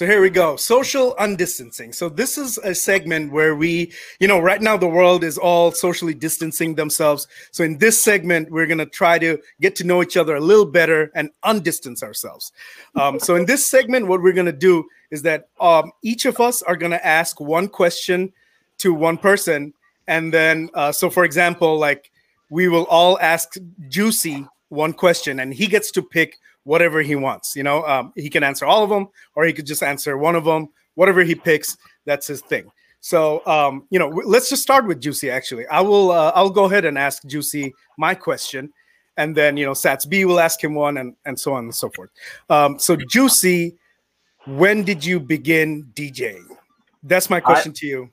So here we go. Social undistancing. So this is a segment where we, you know, right now the world is all socially distancing themselves. So in this segment, we're gonna try to get to know each other a little better and undistance ourselves. Um, so in this segment, what we're gonna do is that um, each of us are gonna ask one question to one person, and then, uh, so for example, like we will all ask Juicy one question, and he gets to pick whatever he wants. You know, um, he can answer all of them, or he could just answer one of them. Whatever he picks, that's his thing. So, um, you know, let's just start with Juicy. Actually, I will. Uh, I'll go ahead and ask Juicy my question, and then you know, Sats B will ask him one, and and so on and so forth. Um, so, Juicy, when did you begin DJing? That's my question I, to you.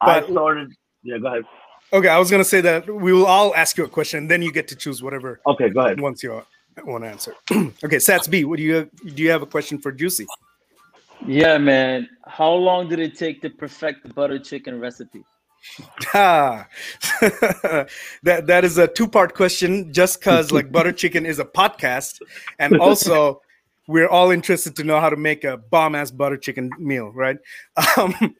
But, I started. Yeah, go ahead. Okay, I was gonna say that we will all ask you a question, then you get to choose whatever. Okay, go ahead. Once you want to answer. [CLEARS THROAT] okay, Sats B, what do you do? You have a question for Juicy? Yeah, man. How long did it take to perfect the butter chicken recipe? Ah, [LAUGHS] that that is a two part question. Just because like butter [LAUGHS] chicken is a podcast, and also we're all interested to know how to make a bomb ass butter chicken meal, right? [LAUGHS] Um,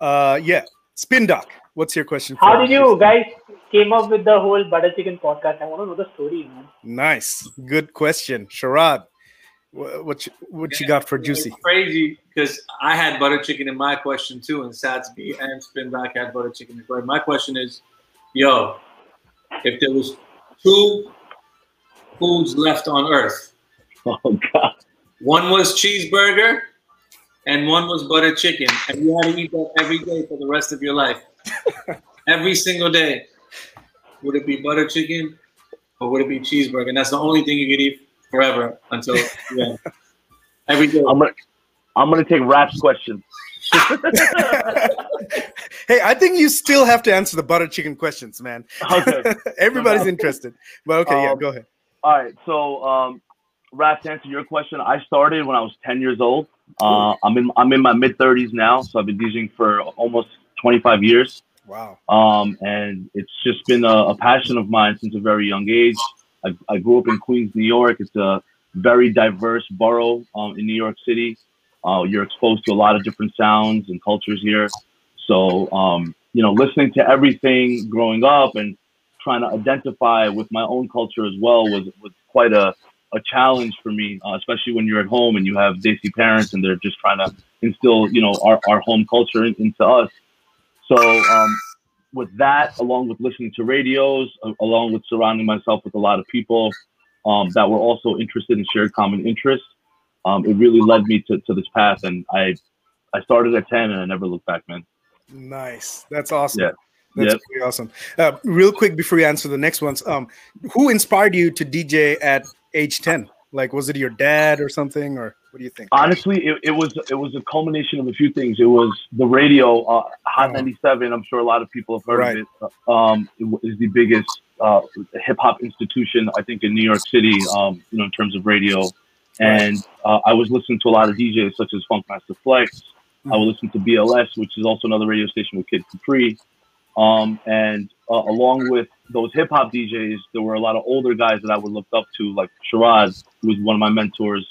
uh, yeah, spin doc. What's your question? How did you guys came up with the whole butter chicken podcast? I want to know the story, man. Nice, good question, Sharad. What you, what yeah, you got for Juicy? Crazy because I had butter chicken in my question too, and Sats B and Spin Doc had butter chicken. In my question is, yo, if there was two foods left on Earth, [LAUGHS] oh god, one was cheeseburger and one was butter chicken, and you had to eat that every day for the rest of your life, [LAUGHS] every single day. Would it be butter chicken or would it be cheeseburger? And that's the only thing you could eat forever until yeah. [LAUGHS] Every day. I'm gonna I'm gonna take Raf's question. [LAUGHS] hey, I think you still have to answer the butter chicken questions, man. Okay. Everybody's interested. But okay, um, yeah, go ahead. All right. So um Raf, to answer your question, I started when I was 10 years old. Uh, I'm in I'm in my mid 30s now, so I've been DJing for almost 25 years. Wow. Um, and it's just been a, a passion of mine since a very young age. I, I grew up in Queens, New York. It's a very diverse borough um, in New York City. Uh, you're exposed to a lot of different sounds and cultures here. So, um, you know, listening to everything growing up and trying to identify with my own culture as well was, was quite a, a challenge for me, uh, especially when you're at home and you have Desi parents and they're just trying to instill, you know, our, our home culture in, into us. So, um, with that, along with listening to radios, along with surrounding myself with a lot of people um, that were also interested in shared common interests, um, it really led me to, to this path. And I, I started at 10 and I never looked back, man. Nice. That's awesome. Yeah. That's yep. pretty awesome. Uh, real quick before you answer the next ones, um, who inspired you to DJ at age 10? Like, was it your dad or something, or what do you think? Honestly, it, it was it was a culmination of a few things. It was the radio, uh, Hot oh. 97. I'm sure a lot of people have heard right. of it. Um, it is the biggest uh, hip hop institution, I think, in New York City. Um, you know, in terms of radio, and uh, I was listening to a lot of DJs such as Funkmaster Flex. Mm-hmm. I would listen to BLS, which is also another radio station with Kid Capri. Um, and uh, along with those hip hop DJs, there were a lot of older guys that I would look up to, like Shiraz, who was one of my mentors,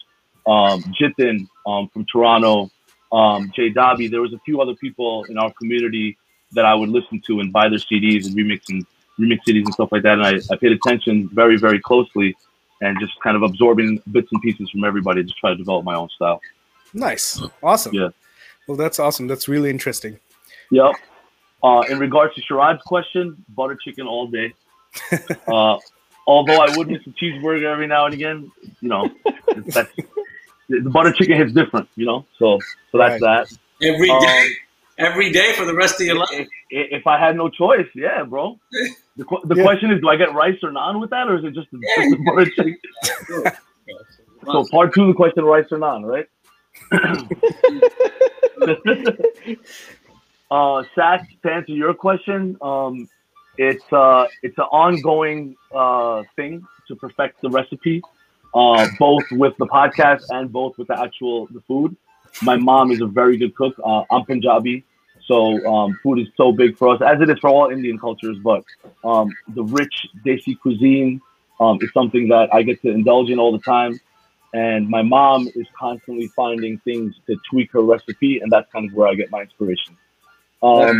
um, Jitin um, from Toronto, um, Jay Dobby. There was a few other people in our community that I would listen to and buy their CDs and remix and remix CDs and stuff like that. And I, I paid attention very, very closely and just kind of absorbing bits and pieces from everybody to try to develop my own style. Nice. Awesome. Yeah. Well, that's awesome. That's really interesting. Yep. Uh, in regards to Sharad's question, butter chicken all day. [LAUGHS] Uh, although I would miss a cheeseburger every now and again, you know, that's, the butter chicken hits different, you know. So, so that's right. that. Every um, day, every day for the rest of your life. If, if I had no choice, yeah, bro. [LAUGHS] The, the yeah. question is, do I get rice or naan with that, or is it just the, yeah. just the butter chicken? [LAUGHS] so, part two of the question: rice or naan, right? [LAUGHS] Uh, Sats, to answer your question, um, it's uh, it's an ongoing uh, thing to perfect the recipe, uh, both with the podcast and both with the actual the food. My mom is a very good cook. Uh, I'm Punjabi, so um, food is so big for us, as it is for all Indian cultures. But um, the rich Desi cuisine um, is something that I get to indulge in all the time. And my mom is constantly finding things to tweak her recipe, and that's kind of where I get my inspiration. Um,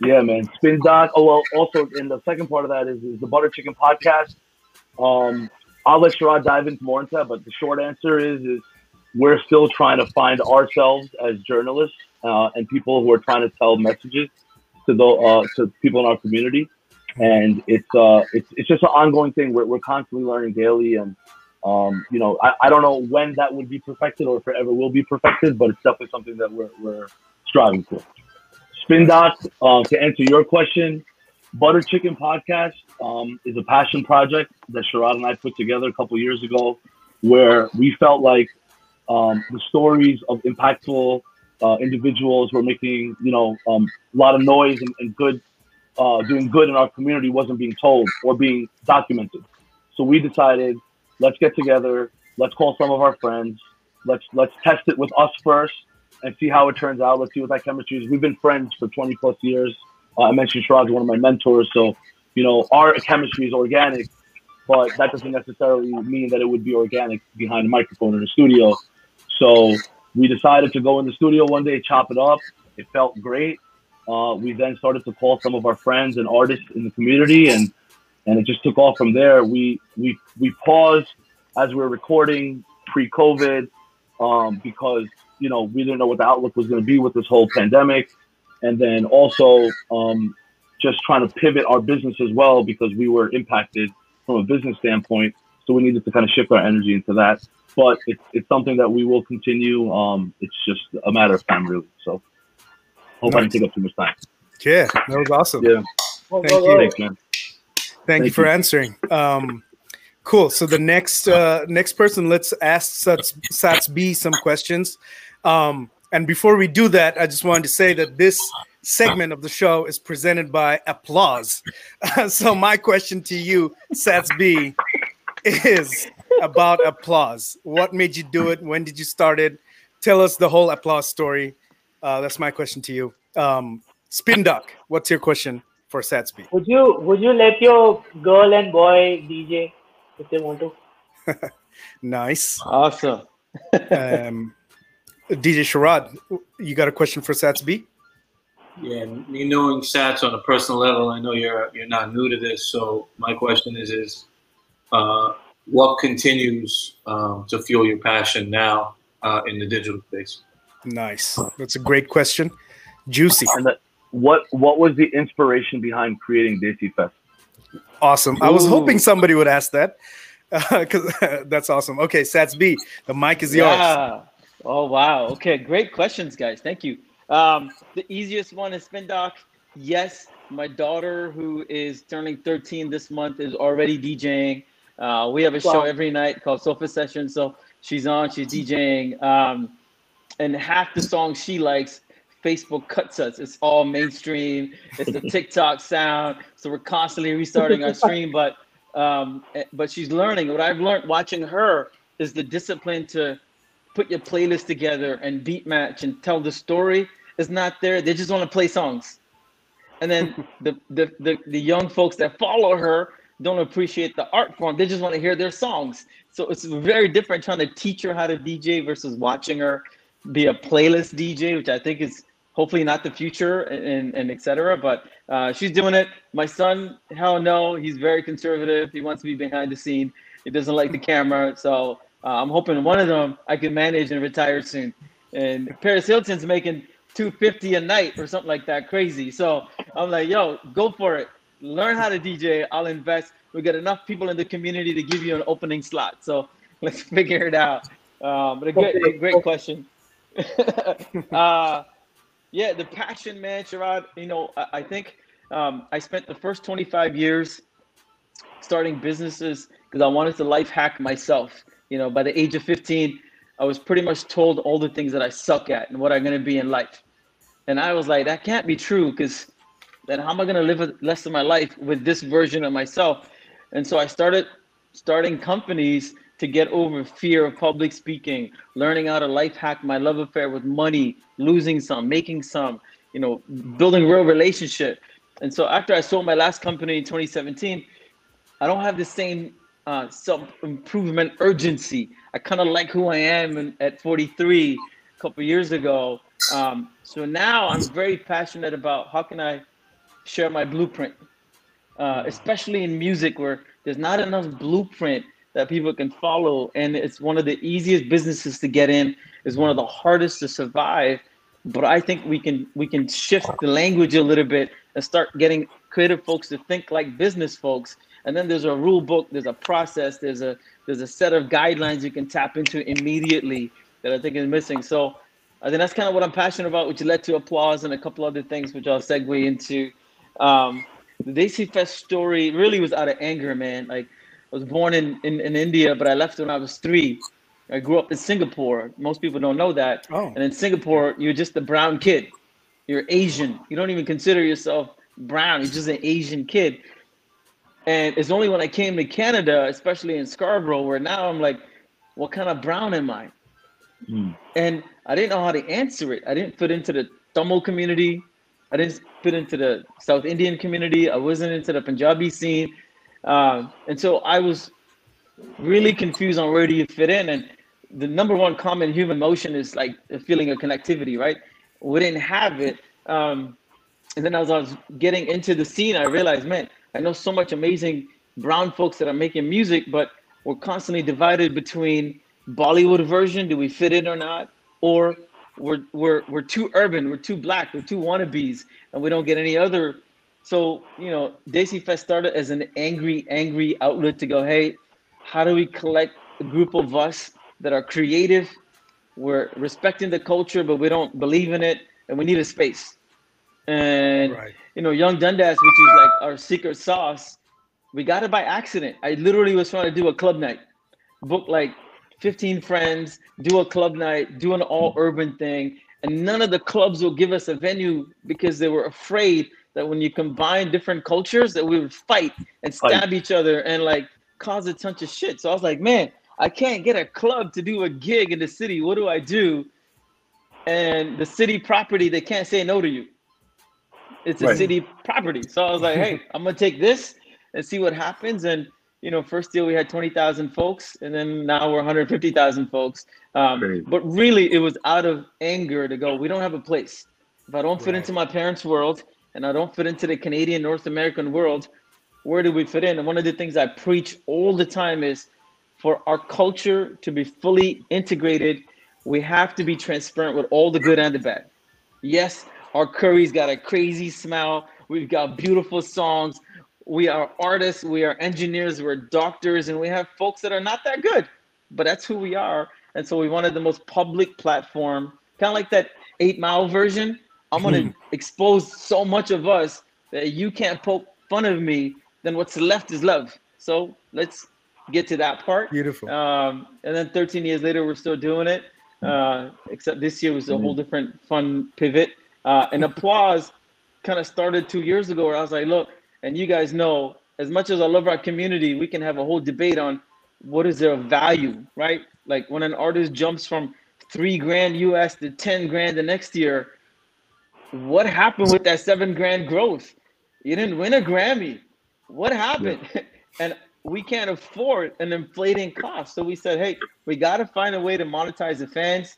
Yeah, man. Spin Doc. Oh, well, also, in the second part of that is, is the Butter Chicken podcast. Um, I'll let Sharad dive into more into that, but the short answer is, is we're still trying to find ourselves as journalists uh, and people who are trying to tell messages to the uh, to people in our community. and it's uh it's it's just an ongoing thing. We're we're constantly learning daily, and um you know I, I don't know when that would be perfected or if it ever will be perfected, but it's definitely something that we're we're striving for. Spin Doc, uh, to answer your question, Butter Chicken Podcast um, is a passion project that Sharad and I put together a couple years ago, where we felt like um, the stories of impactful uh, individuals who are making you know um, a lot of noise and, and good, uh, doing good in our community wasn't being told or being documented. So we decided, let's get together, let's call some of our friends, let's let's test it with us first and see how it turns out. Let's see what that chemistry is. We've been friends for 20 plus years. Uh, I mentioned Sharad, one of my mentors. So, you know, our chemistry is organic, but that doesn't necessarily mean that it would be organic behind a microphone in a studio. So we decided to go in the studio one day, chop it up. It felt great. Uh, we then started to call some of our friends and artists in the community, and and it just took off from there. We we we paused as we were recording pre-COVID um, because you know, we didn't know what the outlook was going to be with this whole pandemic. And then also um, just trying to pivot our business as well because we were impacted from a business standpoint. So we needed to kind of shift our energy into that. But it's, it's something that we will continue. Um, it's just a matter of time, really. So hope nice. I didn't take up too much time. Yeah, that was awesome. Yeah. Thank you. Thanks, man. Thank, Thank you for you. answering. Um, cool. So the next uh, next person, let's ask Sats, Sats B some questions. Um, and before we do that, I just wanted to say that this segment of the show is presented by Applause. [LAUGHS] so my question to you, Sats B, is about Applause. What made you do it? When did you start it? Tell us the whole Applause story. Uh, that's my question to you. Um, Spin Doc, what's your question for Sats B? Would you would you let your girl and boy DJ if they want to? [LAUGHS] nice. Awesome. um, DJ Sharad, you got a question for Sats B? Yeah, me knowing Sats on a personal level, I know you're you're not new to this. So my question is is uh, what continues um, to fuel your passion now uh, in the digital space? Nice. That's a great question. Juicy. And that, what what was the inspiration behind creating Desi Fest? Awesome. Ooh. I was hoping somebody would ask that [LAUGHS] because uh, [LAUGHS] that's awesome. Okay, Sats B, the mic is yours. Yeah. Oh wow. Okay, great questions, guys. Thank you. Um, the easiest one is spin doc. Yes, my daughter, who is turning 13 this month, is already DJing. Uh, we have a wow. show every night called Sofa Session. So she's on, she's DJing. Um, and half the songs she likes, Facebook cuts us. It's all mainstream. It's the [LAUGHS] TikTok sound. So we're constantly restarting our stream. But um, eh, but she's learning. What I've learned watching her is the discipline to put your playlist together and beat match and tell the story is not there. They just want to play songs. And then [LAUGHS] the, the, the, the young folks that follow her don't appreciate the art form. They just want to hear their songs. So it's very different trying to teach her how to DJ versus watching her be a playlist DJ, which I think is hopefully not the future and, and etc. But uh, she's doing it. My son, hell no, he's very conservative. He wants to be behind the scene. He doesn't like the camera. So uh, I'm hoping one of them I can manage and retire soon. And Paris Hilton's making 250 a night or something like that, crazy. So I'm like, yo, go for it. Learn how to DJ. I'll invest. We got enough people in the community to give you an opening slot. So [LAUGHS] let's figure it out. Um, but a great, a great question. [LAUGHS] uh, yeah, the passion, man, Sharad. You know, I, I think um, I spent the first 25 years starting businesses because I wanted to life hack myself. You know, by the age of 15, I was pretty much told all the things that I suck at and what I'm going to be in life. And I was like, that can't be true because then how am I going to live the rest of my life with this version of myself? And so I started starting companies to get over fear of public speaking, learning how to life hack my love affair with money, losing some, making some, you know, mm-hmm. building real relationship. And so after I sold my last company in 2017, I don't have the same uh, self improvement urgency. I kind of like who I am in, at 43 a couple years ago. Um, so now I'm very passionate about how can I share my blueprint, uh, especially in music where there's not enough blueprint that people can follow, and it's one of the easiest businesses to get in. Is one of the hardest to survive. But I think we can we can shift the language a little bit and start getting creative folks to think like business folks. And then there's a rule book, there's a process, there's a there's a set of guidelines you can tap into immediately that I think is missing. So I think that's kind of what I'm passionate about, which led to applause and a couple other things, which I'll segue into. Um, the Desi Fest story really was out of anger, man. Like I was born in, in, in India, but I left when I was three. I grew up in Singapore. Most people don't know that. Oh. And in Singapore, you're just a brown kid. You're Asian. You don't even consider yourself brown. You're just an Asian kid. And it's only when I came to Canada, especially in Scarborough, where now I'm like, what kind of brown am I? Mm. And I didn't know how to answer it. I didn't fit into the Tamil community. I didn't fit into the South Indian community. I wasn't into the Punjabi scene. Um, and so I was really confused on where do you fit in. And the number one common human emotion is like a feeling of connectivity, right? We didn't have it. Um, and then as I was getting into the scene, I realized, man, I know so much amazing brown folks that are making music, but we're constantly divided between Bollywood version, do we fit in or not? Or we're we're we're too urban, we're too black, we're too wannabes, and we don't get any other. So you know, Desi Fest started as an angry, angry outlet to go, hey, how do we collect a group of us that are creative? We're respecting the culture, but we don't believe in it, and we need a space. And right. you know, Yonge Dundas, which is like our secret sauce, we got it by accident. I literally was trying to do a club night, book like 15 friends, do a club night, do an all urban thing. And none of the clubs will give us a venue because they were afraid that when you combine different cultures that we would fight and stab fight. each other and like cause a bunch of shit. So I was like, man, I can't get a club to do a gig in the city. What do I do? And the city property, they can't say no to you. It's a right. city property. So I was like, hey, [LAUGHS] I'm gonna take this and see what happens. And you know, first deal we had 20,000 folks, and then now we're 150,000 folks. Um, but really, it was out of anger to go, we don't have a place. If I don't fit right. into my parents' world and I don't fit into the Canadian North American world, where do we fit in? And one of the things I preach all the time is for our culture to be fully integrated, we have to be transparent with all the good and the bad. Yes, our curry's got a crazy smell. We've got beautiful songs we are artists, we are engineers, we're doctors, and we have folks that are not that good, but that's who we are. And so we wanted the most public platform, kind of like that eight mile version. I'm going to hmm. expose so much of us that you can't poke fun of me, then what's left is love. So let's get to that part. Beautiful. Um, and then 13 years later, we're still doing it. Uh, except this year was a whole hmm. different fun pivot. Uh, and applause kind of started two years ago where I was like, look, and you guys know as much as I love our community, we can have a whole debate on what is their value, right? Like when an artist jumps from three grand US to 10 grand the next year, what happened with that seven grand growth? You didn't win a Grammy. What happened? Yeah. [LAUGHS] and we can't afford an inflating cost. So we said, hey, we got to find a way to monetize the fans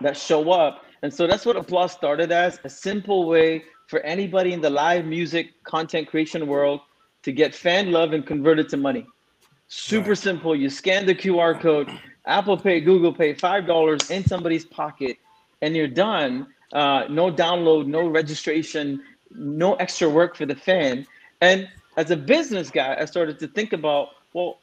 that show up. And so that's what Applause started as a simple way for anybody in the live music content creation world to get fan love and convert it to money. Super right. simple. You scan the QR code, Apple Pay, Google Pay, five dollars in somebody's pocket, and you're done. Uh, no download, no registration, no extra work for the fan. And as a business guy, I started to think about, well,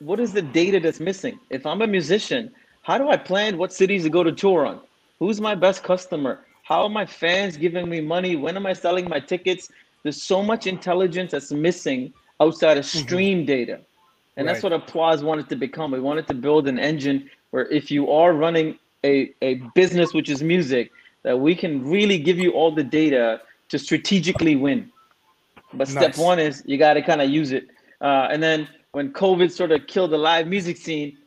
what is the data that's missing? If I'm a musician, how do I plan what cities to go to tour on? Who's my best customer? How are my fans giving me money? When am I selling my tickets? There's so much intelligence that's missing outside of mm-hmm. stream mm-hmm. data. And right. that's what Applause wanted to become. We wanted to build an engine where if you are running a, a business which is music, that we can really give you all the data to strategically win. But nice. step one is you got to kind of use it. Uh, and then when COVID sort of killed the live music scene,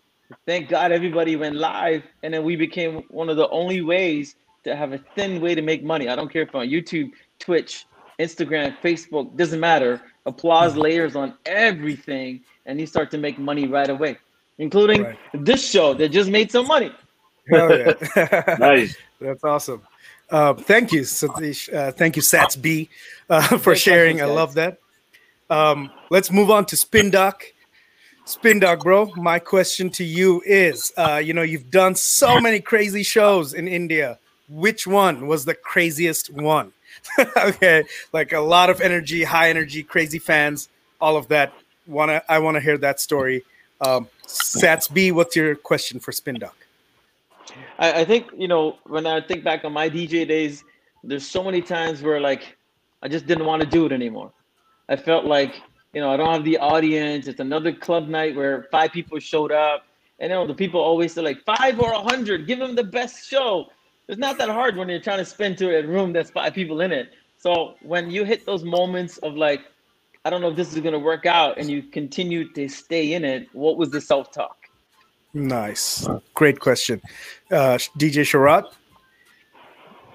thank God everybody went live. And then we became one of the only ways to have a thin way to make money. I don't care if on YouTube, Twitch, Instagram, Facebook, doesn't matter. Applause layers on everything, and you start to make money right away, including right. this show that just made some money. Hell yeah. [LAUGHS] [LAUGHS] nice. That's awesome. Uh, thank you, Satish. Uh, thank you, Sats B, uh, [LAUGHS] for sharing. I love that. Um, let's move on to Spin Doc. Spin Doc, bro. My question to you is: uh, you know, you've done so many crazy shows in India which one was the craziest one? [LAUGHS] okay, like a lot of energy, high energy, crazy fans, all of that. Wanna I want to hear that story. Um, Sats B, what's your question for Spin Doc? I, I think you know when I think back on my DJ days, there's so many times where like I just didn't want to do it anymore. I felt like you know I don't have the audience. It's another club night where five people showed up, and you know the people always say like five or a hundred. Give them the best show. It's not that hard when you're trying to spin to a room that's five people in it. So when you hit those moments of like, I don't know if this is gonna work out, and you continue to stay in it, what was the self talk? Nice, great question, uh, DJ Sharad.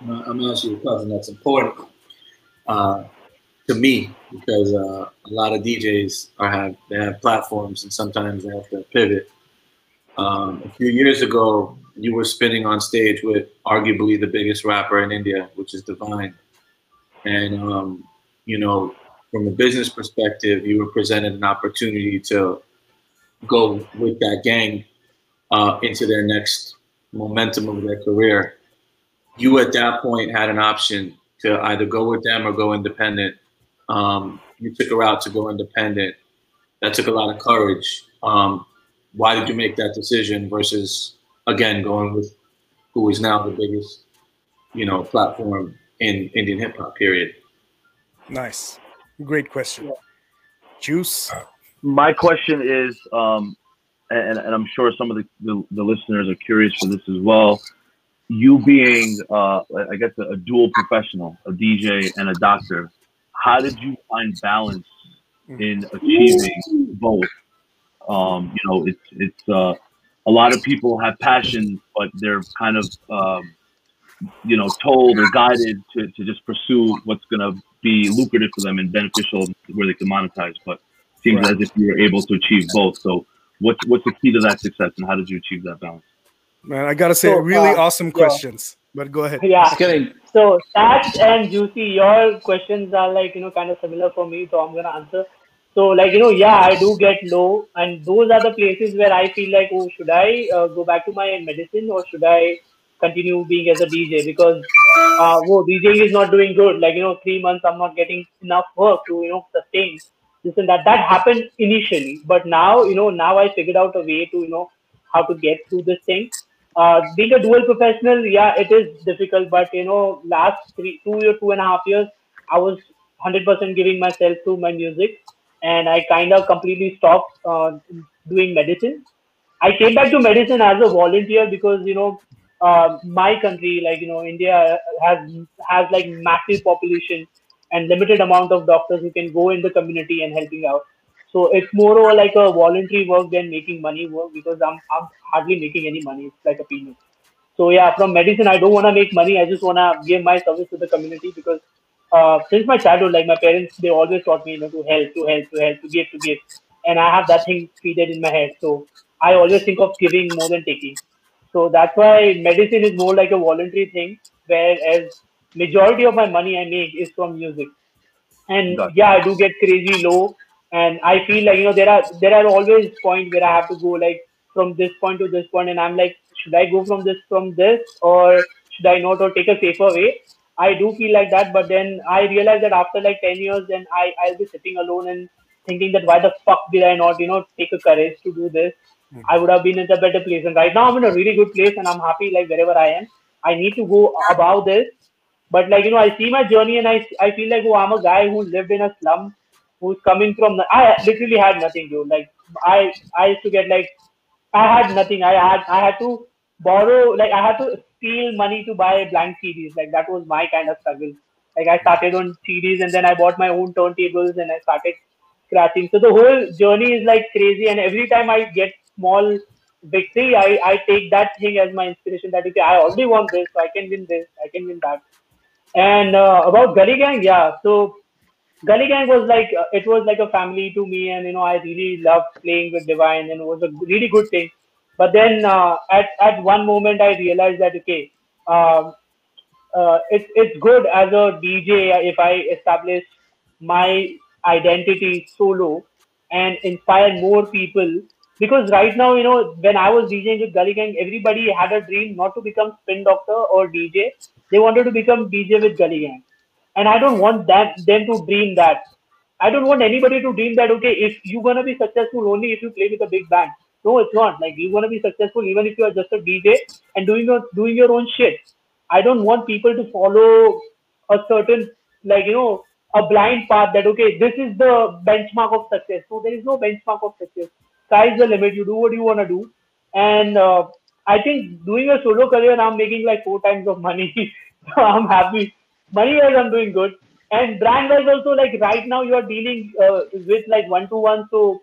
I'm gonna ask you a question that's important uh, to me because uh, a lot of DJs are have they have platforms and sometimes they have to pivot. Um, a few years ago, you were spinning on stage with arguably the biggest rapper in India, which is Divine, and um, you know, from a business perspective, you were presented an opportunity to go with that gang uh, into their next momentum of their career. You at that point had an option to either go with them or go independent. Um, you took her out to go independent. That took a lot of courage. Um, why did you make that decision versus again going with who is now the biggest, you know, platform in Indian hip hop? Period. Nice, great question. Juice. My question is, um, and, and I'm sure some of the, the, the listeners are curious for this as well you being, uh, I guess, a, a, dual professional, a DJ and a doctor, how did you find balance in achieving both? Um, you know, it's it's uh, a lot of people have passion, but they're kind of um, you know told or guided to, to just pursue what's going to be lucrative for them and beneficial where they can monetize. But it seems right. as if you were able to achieve both. So, what's what's the key to that success, and how did you achieve that balance? Man, I gotta say, so, really uh, awesome questions. But go ahead. Yeah. So Sats and Juicy, your questions are like you know kind of similar for me, so I'm gonna answer. So like you know, yeah, I do get low, and those are the places where I feel like, oh, should I uh, go back to my medicine or should I continue being as a DJ because uh, whoa, DJing is not doing good. Like you know, three months I'm not getting enough work to you know sustain this and that. That happened initially, but now you know now I figured out a way to you know how to get through this thing uh, being a dual professional, yeah, it is difficult. But you know, last three, two or two and a half years, I was 100% giving myself to my music, and I kind of completely stopped uh, doing medicine. I came back to medicine as a volunteer because you know, uh, my country, like you know, India has has like massive population and limited amount of doctors who can go in the community and helping out. So it's more or like a voluntary work than making money work because I'm, I'm hardly making any money. It's like a peanut. So yeah, from medicine, I don't want to make money. I just want to give my service to the community because uh, since my childhood, like my parents, they always taught me, you know, to help, to help, to help, to give, to give, and I have that thing feeded in my head. So I always think of giving more than taking. So that's why medicine is more like a voluntary thing, whereas majority of my money I make is from music. And yeah, I do get crazy low and i feel like you know there are there are always points where i have to go like from this point to this point and i'm like should i go from this from this or should i not or take a safer way? I do feel like that but then i realize that after like 10 years then i i'll be sitting alone and thinking that why the fuck did i not you know take a courage to do this? Mm-hmm. i would have been in a better place. And right now i'm in a really good place and i'm happy like wherever i am. I need to go about this. But like you know i see my journey and i i feel like oh i'm a guy who lived in a slum who's coming from I literally had nothing, dude. Like I I used to get like I had nothing. I had I had to borrow like I had to steal money to buy blank CDs. Like that was my kind of struggle. Like I started on CDs and then I bought my own turntables and I started scratching. So the whole journey is like crazy. And every time I get small victory, I, I take that thing as my inspiration that okay, I already want this, so I can win this, I can win that. And uh, about Gully Gang, yeah. So Gully Gang was like uh, it was like a family to me, and you know I really loved playing with Divine, and it was a really good thing. But then uh, at at one moment I realized that okay, um, uh, it's it's good as a DJ if I establish my identity solo and inspire more people. Because right now, you know, when I was DJing with Gully Gang, everybody had a dream not to become spin doctor or DJ. They wanted to become DJ with Gully Gang and I don't want that them to dream that. I don't want anybody to dream that okay, if you're gonna be successful only if you play with a big band. No, it's not. Like you're gonna be successful even if you are just a DJ and doing your doing your own shit. I don't want people to follow a certain like you know a blind path that okay, this is the benchmark of success. So there is no benchmark of success. Sky's the limit. You do what you wanna do, and uh, I think doing a solo career, I'm making like four times of money. [LAUGHS] so I'm happy. Money wise, I'm doing good. And brand wise also, like right now, you are dealing uh, with like one to one, so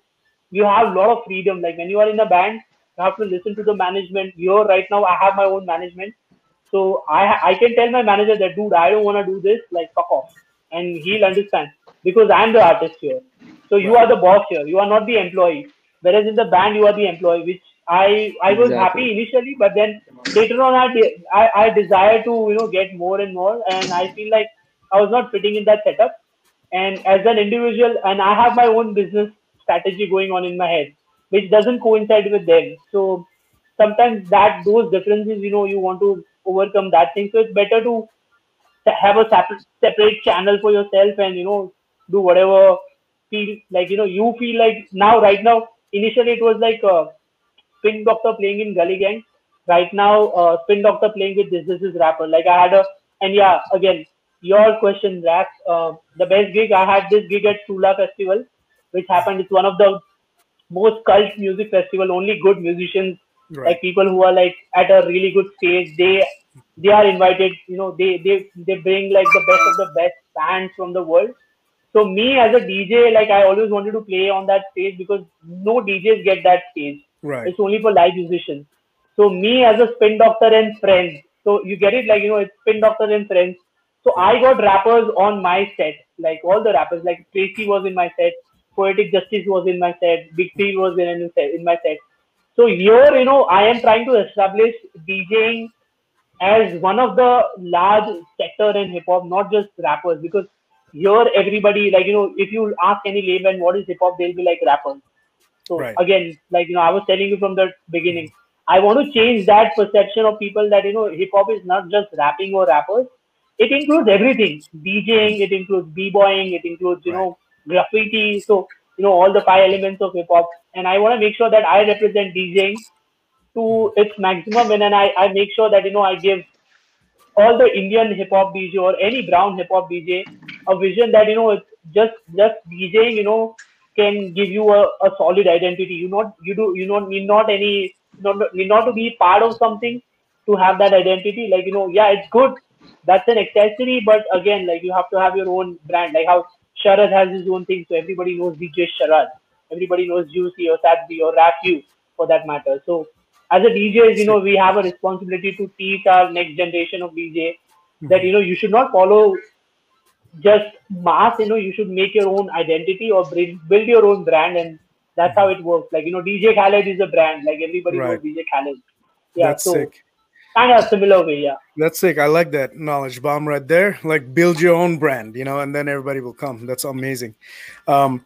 you have a lot of freedom. Like when you are in a band, you have to listen to the management. Here right now, I have my own management, so I I can tell my manager that dude, I don't want to do this. Like fuck off, and he'll understand because I'm the artist here. So you are the boss here. You are not the employee. Whereas in the band, you are the employee, which I I was happy initially, but then later on I, I I desire to you know get more and more, and I feel like I was not fitting in that setup. And as an individual, and I have my own business strategy going on in my head, which doesn't coincide with them. So sometimes that those differences, you know, you want to overcome that thing. So it's better to have a separate separate channel for yourself, and you know, do whatever feel like you know you feel like now right now. Initially, it was like. Uh, Spin Doctor playing in Gully Gang. Right now, uh, Spin Doctor playing with this, this is rapper. Like I had a, and yeah, again, your question, rap. Uh, the best gig I had this gig at Sula Festival, which happened. It's one of the most cult music festival. Only good musicians, right. like people who are like at a really good stage. They they are invited. You know, they they they bring like the best of the best bands from the world. So me as a DJ, like I always wanted to play on that stage because no DJs get that stage. Right. It's only for live musicians. So me as a spin doctor and friends. So you get it, like you know, it's spin doctor and friends. So I got rappers on my set, like all the rappers, like Tracy was in my set, Poetic Justice was in my set, Big Three was in, in my set. So here, you know, I am trying to establish DJing as one of the large sector in hip hop, not just rappers, because here everybody, like you know, if you ask any layman what is hip hop, they'll be like rappers. So right. again, like you know, I was telling you from the beginning, I want to change that perception of people that you know hip hop is not just rapping or rappers. It includes everything: DJing, it includes b-boying, it includes you right. know graffiti. So you know all the five elements of hip hop, and I want to make sure that I represent DJing to its maximum, and then I, I make sure that you know I give all the Indian hip hop DJ or any brown hip hop DJ a vision that you know it's just just DJing, you know, can give you a, a solid identity. You not you do you not need not any not need not to be part of something to have that identity. Like you know, yeah, it's good. That's an accessory, but again, like you have to have your own brand. Like how Sharad has his own thing, so everybody knows DJ Sharad. Everybody knows Juicy or Sats B or Rafu for that matter. So as a DJs, you know, we have a responsibility to teach our next generation of DJ that you know you should not follow just mass you know you should make your own identity or build your own brand and that's how it works. Like you know dj khaled is a brand. Like everybody right. knows dj khaled. Yeah that's so sick. kind of similar way yeah. That's sick. I like that knowledge bomb right there. Like build your own brand you know and then everybody will come. That's amazing. Um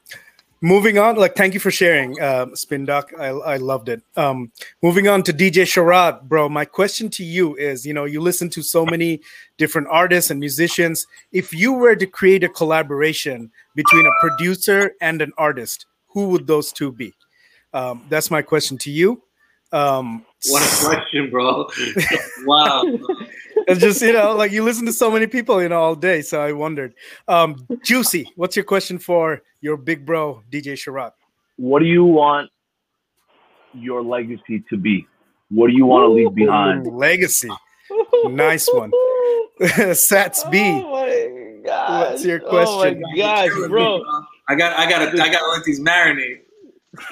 moving on like thank you for sharing uh, spin doc. I, I loved it. Um moving on to dj sharad bro my question to you is you know you listen to so many different artists and musicians. If you were to create a collaboration between a producer and an artist who would those two be? Um, that's my question to you. Um what a question bro. [LAUGHS] Wow [LAUGHS] it's just you know like you listen to so many people you know all day so i wondered. Um juicy what's your question for your big bro dj sharad? What do you want your legacy to be? What do you want to leave behind? legacy. Nice one. [LAUGHS] Sats b. Oh my god what's your question oh my gosh bro. I got i gotta i gotta let these marinate.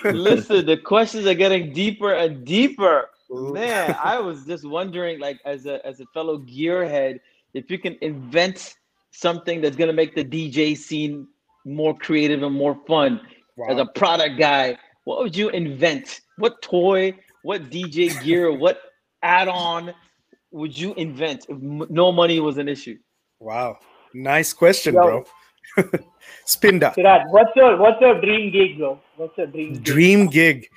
Listen the questions are getting deeper and deeper Man, I was just wondering, like, as a as a fellow gearhead, if you can invent something that's gonna make the DJ scene more creative and more fun. Wow. As a product guy, what would you invent? What toy, what DJ gear, [LAUGHS] what add-on would you invent if no money was an issue? Wow, nice question, Yo. bro. [LAUGHS] Spin that. what's your what's your dream gig, bro? What's your dream? Gig? Dream gig.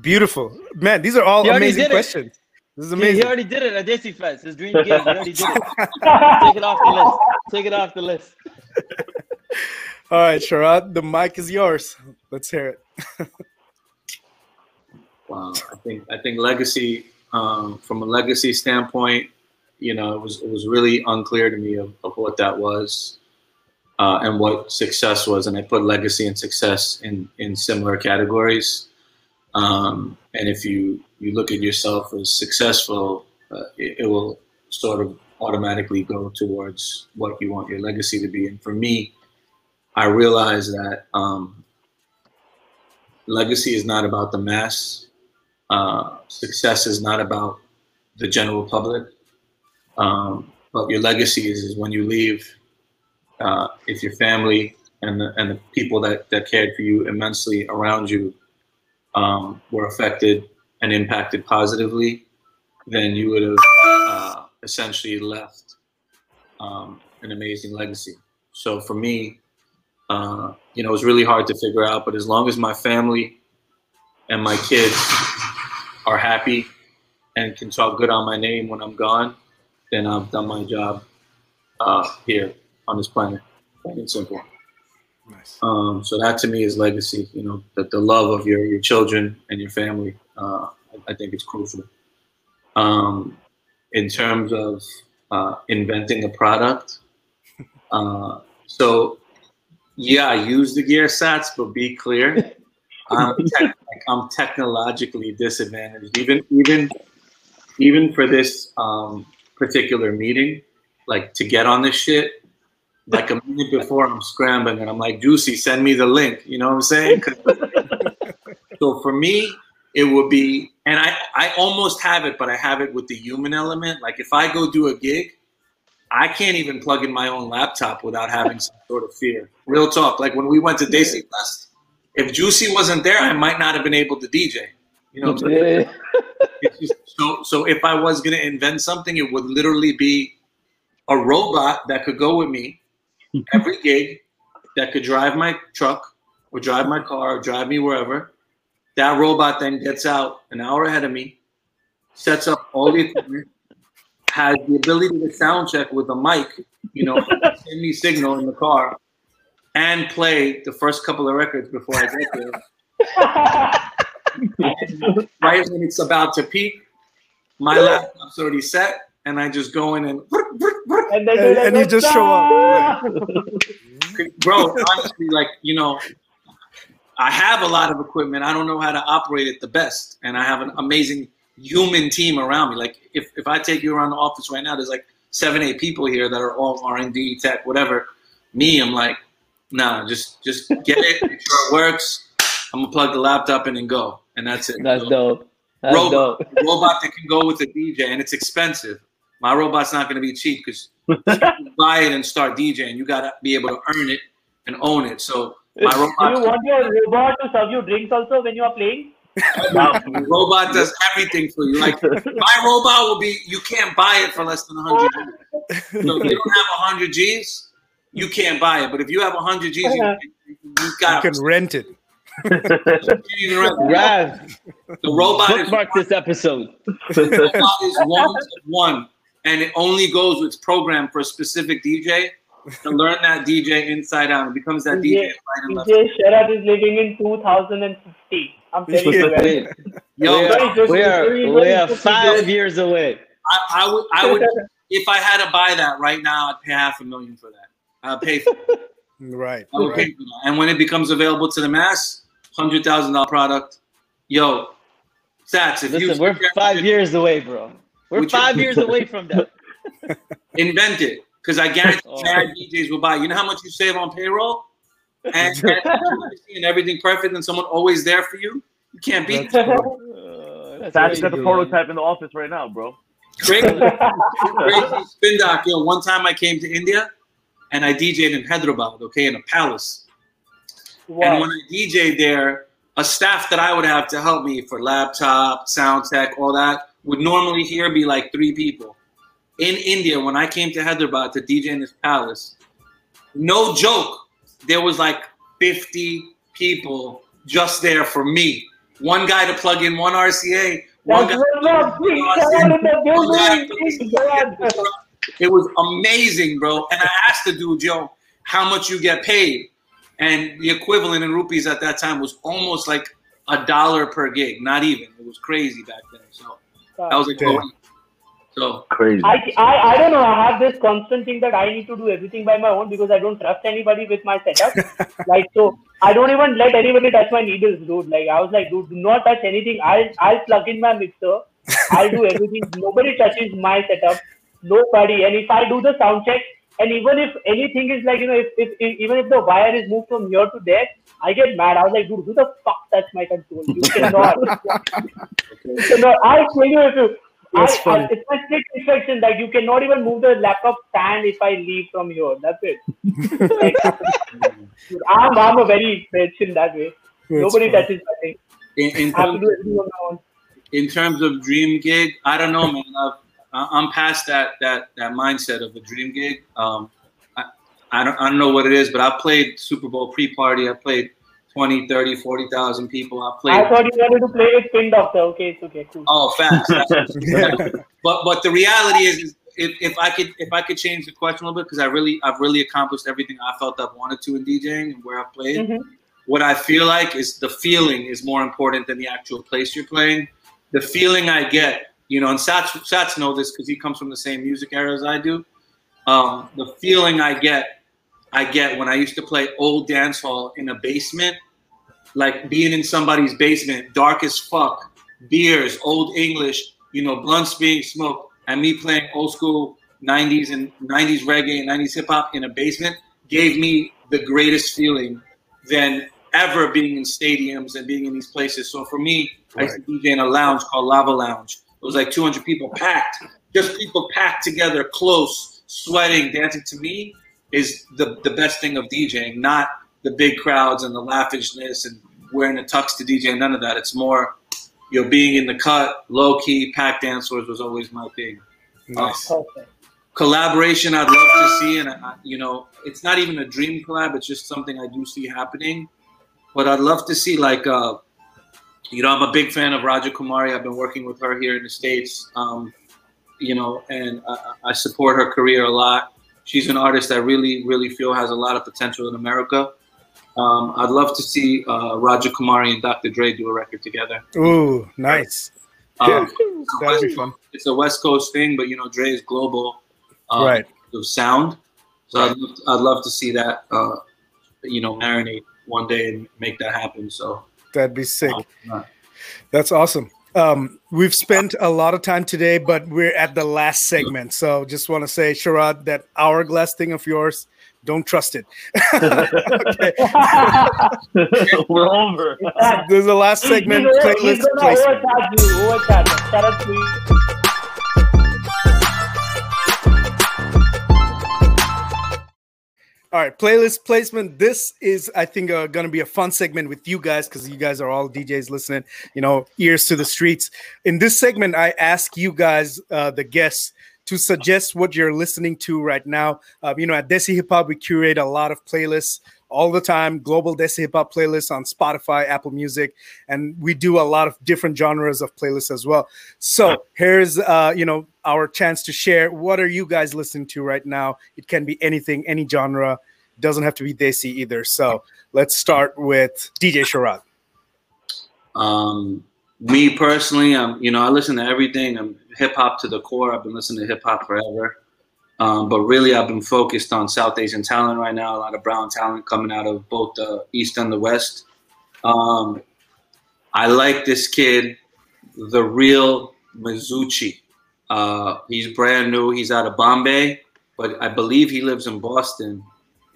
Beautiful, man. These are all amazing questions. This is amazing. He, already did it at Desi Fest. His dream game. He already did it. [LAUGHS] Take it off the list. Take it off the list. [LAUGHS] All right, Sharad, the mic is yours. Let's hear it. [LAUGHS] wow, I think I think legacy um, from a legacy standpoint, you know, it was it was really unclear to me of, of what that was uh, and what success was, and I put legacy and success in in similar categories. Um, and if you you look at yourself as successful, uh, it, it will sort of automatically go towards what you want your legacy to be. And for me, I realize that um, legacy is not about the mass. Uh, success is not about the general public. Um, but your legacy is, is when you leave, uh, if your family and the, and the people that, that cared for you immensely around you um, were affected and impacted positively, then you would have uh, essentially left um, an amazing legacy. So for me, uh, you know, it was really hard to figure out. But as long as my family and my kids are happy and can talk good on my name when I'm gone, then I've done my job uh, here on this planet. Plain and simple. Nice. Um, so that to me is legacy. You know, that the love of your your children and your family. Uh, I, think it's crucial. Um, in terms of uh, inventing a product, [LAUGHS] uh, so yeah, use the gear sats, but be clear. [LAUGHS] I'm, te- like, I'm technologically disadvantaged. Even even even for this um, particular meeting, like to get on this shit, like a minute before I'm scrambling and I'm like, Juicy, send me the link. You know what I'm saying? [LAUGHS] so for me, it would be, and I, I almost have it, but I have it with the human element. Like if I go do a gig, I can't even plug in my own laptop without having some sort of fear. Real talk. Like when we went to Desi Fest, if Juicy wasn't there, I might not have been able to DJ. You know, yeah. just, so so if I was gonna invent something, it would literally be a robot that could go with me every gig, that could drive my truck or drive my car or drive me wherever. That robot then gets out an hour ahead of me, sets up all the equipment, has the ability to sound check with a mic, you know, [LAUGHS] send me signal in the car, and play the first couple of records before I get there. [LAUGHS] right when it's about to peak, my laptop's already set, and I just go in and and, and, and you just show up. [LAUGHS] Bro, honestly, like you know, I have a lot of equipment. I don't know how to operate it the best, and I have an amazing human team around me. Like if, if I take you around the office right now, there's like seven, eight people here that are all R and D tech, whatever. Me, I'm like, nah, just just get it, make sure it works. I'm gonna plug the laptop in and go, and that's it. That's so, dope. That's robot, dope. robot that can go with a DJ, and it's expensive. My robot's not gonna be cheap because [LAUGHS] buy it and start DJing. You gotta be able to earn it and own it. So my robot. Do you want your robot to serve you drinks also when you are playing? robot does everything for you. Like my robot will be, you can't buy it for less than 100 G's. So if you don't have 100 G's, you can't buy it. But if you have 100 G's, you, uh-huh. you, got you can rent it. Raf, the robot bookmark is, this episode. The robot is one to one, and it only goes with program for a specific DJ to learn that DJ inside out. It becomes that DJ. DJ, DJ Sharad is living in 2050. I'm telling you. Yo, we are, we are, we are five years away. I, I would, I would, [LAUGHS] if I had to buy that right now, I'd pay half a million for that. I'd pay for it. [LAUGHS] Right. I would right. pay for that. And when it becomes available to the mass, hundred thousand dollar product, yo, stats. If Listen, you we're five years away, bro. We're five years away [LAUGHS] from that. [LAUGHS] Invent it, because I guarantee oh. DJs will buy. You know how much you save on payroll? and, [LAUGHS] and everything perfect and someone always there for you, you can't beat that. Uh, that's got the prototype in the office right now, bro. Crazy, crazy spin doc. Yo, one time I came to India and I DJed in Hyderabad, okay, in a palace. Wow. And when I DJed there, a staff that I would have to help me for laptop, sound tech, all that would normally here be like three people. In India, when I came to Hyderabad to DJ in this palace, no joke, there was like 50 people just there for me. One guy to plug in one RCA, That's one It was amazing, bro. And I asked the dude, yo, how much you get paid? And the equivalent in rupees at that time was almost like a dollar per gig. Not even. It was crazy back then. So I was like, so crazy. I, I I don't know. I have this constant thing that I need to do everything by my own because I don't trust anybody with my setup. [LAUGHS] like so, I don't even let anybody touch my needles, dude. Like I was like, dude, do not touch anything. I'll I'll plug in my mixer. I'll do everything. [LAUGHS] Nobody touches my setup. Nobody. And if I do the sound check, and even if anything is like you know, if, if, if even if the wire is moved from here to there, I get mad. I was like, dude, who the fuck touch my control? You [LAUGHS] cannot. you cannot. I'll tell you if you that's I, funny. I, it's my strict instruction that you cannot even move the laptop stand if I leave from here. That's it. [LAUGHS] like, I'm, I'm a very bitch in that way. That's Nobody funny. touches my thing. In, in, terms, in terms of dream gig, I don't know, man. i am past that that that mindset of a dream gig. Um, I, I don't I don't know what it is, but I played Super Bowl pre-party. I played 20, 30, 40,000 people. I played. I thought you wanted to play with Spin Doctor. Okay, it's okay. Cool. Oh, fast. [LAUGHS] but but the reality is, if, if I could if I could change the question a little bit because I really I've really accomplished everything I felt I've wanted to in DJing and where I've played. Mm-hmm. What I feel like is the feeling is more important than the actual place you're playing. The feeling I get, you know, and Sats Sats know this because he comes from the same music era as I do. Um, the feeling I get I get when I used to play old dance hall in a basement like being in somebody's basement, dark as fuck, beers, old English, you know, blunts being smoked, and me playing old school 90s and 90s reggae and 90s hip hop in a basement gave me the greatest feeling than ever being in stadiums and being in these places. So for me, right. I used to DJ in a lounge called Lava Lounge. It was like 200 people packed, just people packed together, close, sweating, dancing. To me, is the the best thing of DJing, not the big crowds and the lavishness and wearing a tux to DJ. None of that. It's more, you know, being in the cut, low key, packed dancers was always my thing. Nice. Uh, collaboration I'd love to see, and I, you know, it's not even a dream collab. It's just something I do see happening. But I'd love to see like, uh, you know, I'm a big fan of Raja Kumari. I've been working with her here in the states. Um, you know, and I, I support her career a lot. She's an artist that really, really feel has a lot of potential in America. Um, I'd love to see uh, Raja Kumari and Dr. Dre do a record together. Ooh, nice. Um, That'd be fun. It's a West Coast thing, but you know, Dre is global. Um, right. Of sound, so. I'd, love to, I'd love to see that. Uh, you know, marinate one day and make that happen. So that'd be sick. That's awesome. Um, we've spent a lot of time today, but we're at the last segment. So just want to say, Sharad, that hourglass thing of yours don't trust it. [LAUGHS] We're over. This is the last segment. Playlist All right, playlist placement. This is, I think, uh, going to be a fun segment with you guys because you guys are all DJs listening, you know, ears to the streets. In this segment, I ask you guys, uh, the guests, to suggest what you're listening to right now. Uh, you know, at Desi Hip Hop, we curate a lot of playlists all the time, global Desi Hip Hop playlists on Spotify, Apple Music, and we do a lot of different genres of playlists as well. So here's, uh, you know, our chance to share. What are you guys listening to right now? It can be anything, any genre. Doesn't have to be Desi either. So let's start with DJ Sharad. Um, me personally, um, you know, I listen to everything. I'm hip hop to the core. I've been listening to hip hop forever. Um, but really, I've been focused on South Asian talent right now. A lot of brown talent coming out of both the East and the West. Um, I like this kid, the real Mizuchi. Uh, he's brand new. He's out of Bombay, but I believe he lives in Boston.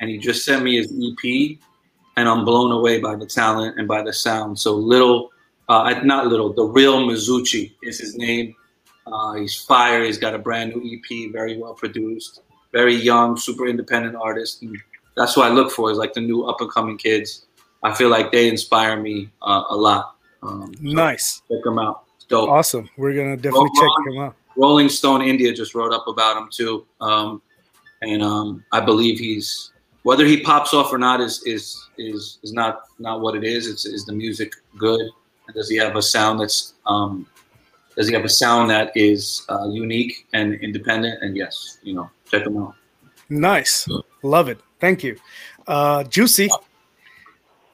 And he just sent me his EP, and I'm blown away by the talent and by the sound. So little uh, not little, the real Mizuchi is his name. Uh, he's fire. He's got a brand new EP, very well produced, very young, super independent artist. And that's what I look for is like the new up and coming kids. I feel like they inspire me uh, a lot. Um, so nice. Check them out. It's dope. Awesome. We're gonna definitely check them out. Rolling Stone India just wrote up about him too, um, and um, I believe he's whether he pops off or not is is is is not not what it is. It's is the music good does he have a sound that's um, does he have a sound that is uh, unique and independent? And yes, you know, check him out. Nice, love it. Thank you, uh, Juicy.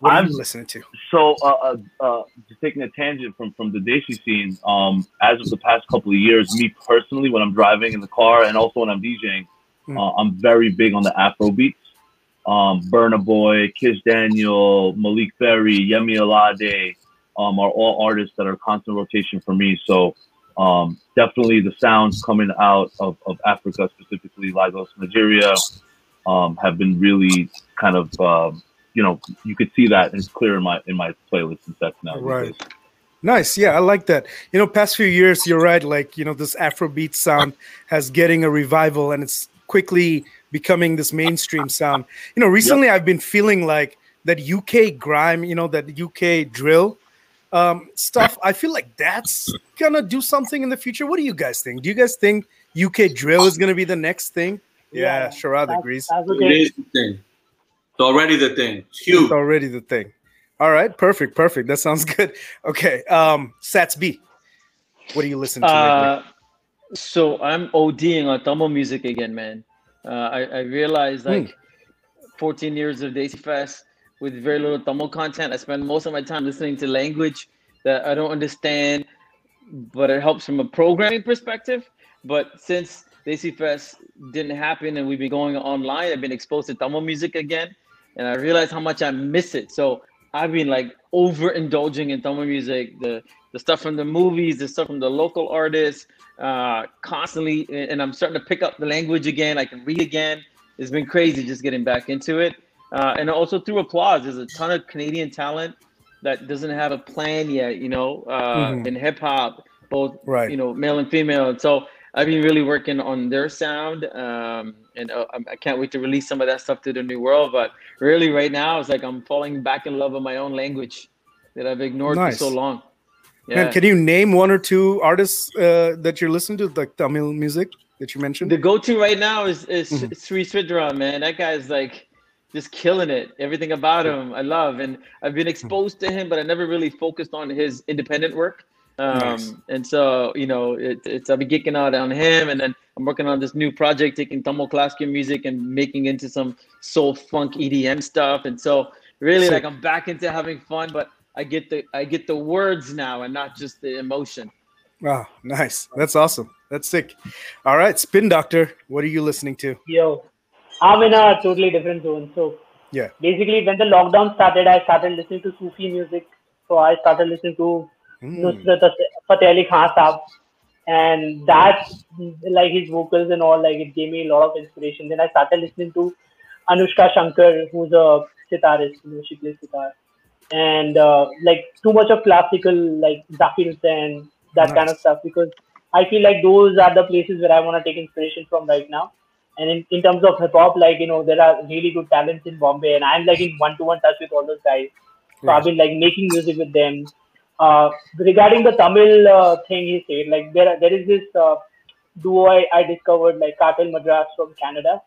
What I'm, are you listening to? So, uh, uh, uh, just taking a tangent from from the Desi scene. Um, as of the past couple of years, me personally, when I'm driving in the car and also when I'm DJing, mm. uh, I'm very big on the Afro beats. Um, Burna Boy, Kizz Daniel, Maleek Berry, Yemi Alade, um, are all artists that are constant rotation for me. So um, definitely the sounds coming out of, of Africa, specifically Lagos, Nigeria, um, have been really kind of um, you know you could see that it's clear in my in my playlist and sets now. Right. Nice. Yeah, I like that. You know, past few years, you're right. Like, you know, this Afrobeat sound has getting a revival and it's quickly becoming this mainstream sound. You know, recently yep. I've been feeling like that UK grime, you know, that UK drill um, stuff. I feel like that's gonna do something in the future. What do you guys think? Do you guys think UK drill is gonna be the next thing? Yeah, yeah Sharad agrees. It is the thing. It's already the thing. It's huge. It's already the thing. All right, perfect, perfect. That sounds [LAUGHS] good. Okay, um, Sats B, what are you listening to? Uh, so I'm ODing on Tamil music again, man. Uh, I, I realized hmm. like 14 years of Desi Fest with very little Tamil content. I spend most of my time listening to language that I don't understand, but it helps from a programming perspective. But since Desi Fest didn't happen and we've been going online, I've been exposed to Tamil music again, and I realized how much I miss it. So I've been like overindulging in Tamil music, the the stuff from the movies, the stuff from the local artists, uh, constantly, and I'm starting to pick up the language again. I can read again. It's been crazy just getting back into it. Uh, and also through applause, there's a ton of Canadian talent that doesn't have a plan yet, you know, uh, mm-hmm. in hip hop, both right. you know, male and female. And so I've been really working on their sound, um, and uh, I can't wait to release some of that stuff to the new world. But really, right now, it's like I'm falling back in love with my own language that I've ignored nice. for so long. Yeah. Man, can you name one or two artists uh, that you're listening to, like Tamil music that you mentioned? The go-to right now is is mm-hmm. Sri Sridhar, man. That guy's like just killing it. Everything about him, I love, and I've been exposed to him, but I never really focused on his independent work. Um, nice. And so, you know, it, it's I've been geeking out on him, and then I'm working on this new project, taking Tamil classical music and making into some soul funk EDM stuff. And so, really, like I'm back into having fun, but I get the I get the words now and not just the emotion. Wow, nice. That's awesome. That's sick. All right, Spin Doctor, what are you listening to? Yo, I'm in a totally different zone. So yeah, basically when the lockdown started, I started listening to Sufi music. So I started listening to mm. Nusrat Fateh Ali Khan Saab. And that, like his vocals and all, like it gave me a lot of inspiration. Then I started listening to Anoushka Shankar, who's a sitarist, you know, she plays sitar. And uh, like too much of classical, like Zakir Hussain, that nice. kind of stuff, because I feel like those are the places where I want to take inspiration from right now. And in, in terms of hip hop, like, you know, there are really good talents in Bombay, and I'm like in one to one touch with all those guys. So I've been like making music with them. Uh, regarding the Tamil uh, thing, he said, like, there, there is this uh, duo I, I discovered, like Cartel Madras from Canada.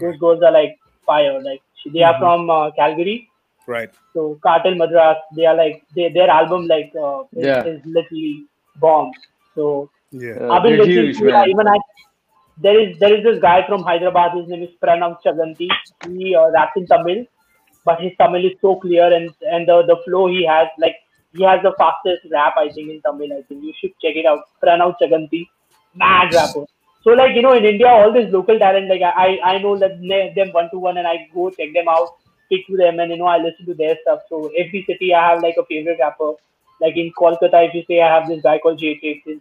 Those girls are like fire. Like, they are mm-hmm. from uh, Calgary. Right. So Cartel Madras, they are like, they, their album, like, uh, is, yeah. is literally bomb. So yeah, I've been listening huge, to, man. even I there is there is this guy from Hyderabad. His name is Pranav Chaganti. He uh, raps in Tamil, but his Tamil is so clear and and the, the flow he has like he has the fastest rap I think in Tamil. I think you should check it out. Pranav Chaganti, mad rapper. So like you know in India all this local talent like I I know that them one to one and I go check them out, speak to them and you know I listen to their stuff. So every city I have like a favorite rapper. Like in Kolkata, if you say I have this guy called J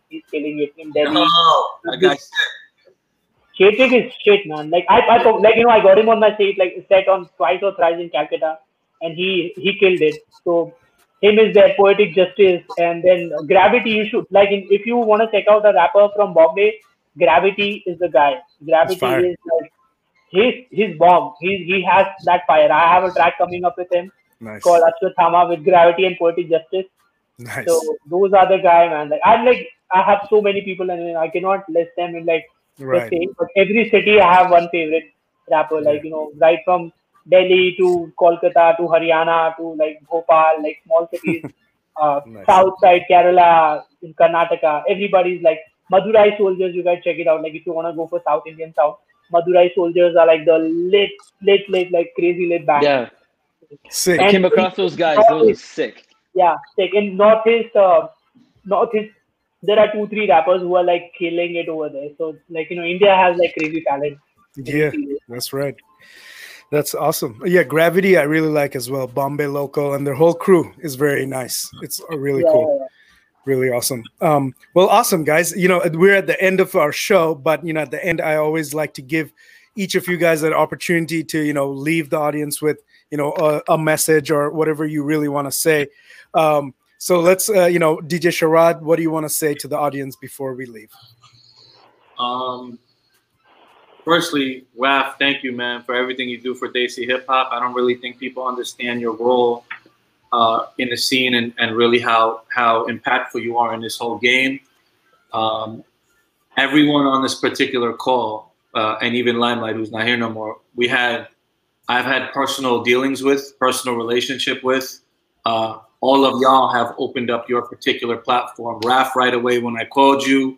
He's killing it in Delhi. Oh, that guy's Chetik is shit, man. Like I, I, like you know, I got him on my seat, like set on twice or thrice in Calcutta, and he he killed it. So him is there, poetic justice, and then gravity. You should like if you want to check out a rapper from Bombay, gravity is the guy. Gravity is like his his bomb. He he has that fire. I have a track coming up with him nice. called Ashwathama with gravity and poetic justice. Nice. So those are the guy, man. Like I'm like I have so many people, and I cannot list them in like right. the same. But every city I have one favorite rapper, like you know, right from Delhi to Kolkata to Haryana to like Bhopal, like small cities. [LAUGHS] uh, nice. South side, Kerala, in Karnataka. Everybody's like Madurai Souljour. You guys check it out. Like if you want to go for South Indian South, Madurai Souljour are like the late, late, late, like crazy late band. Yeah. Sick. I came across those guys. Those are sick. Yeah, sick. In Northeast, uh, Northeast, there are two, three rappers who are like killing it over there. So like you know, India has like crazy talent. Yeah, that's right. That's awesome. Yeah, Gravity I really like as well. Bombay Local and their whole crew is very nice. It's really yeah, cool. Yeah, really awesome. Um, well, awesome guys. You know, we're at the end of our show, but you know, at the end, I always like to give each of you guys an opportunity to you know leave the audience with you know a, a message or whatever you really want to say. Um, so let's uh, you know, DJ Sharad, what do you want to say to the audience before we leave? Um, firstly, Raf, thank you, man, for everything you do for Desi Hip Hop. I don't really think people understand your role uh, in the scene and, and really how how impactful you are in this whole game. Um, everyone on this particular call, uh, and even Limelight, who's not here no more, we had I've had personal dealings with, personal relationship with. Uh, all of y'all have opened up your particular platform. Raf, right away when I called you,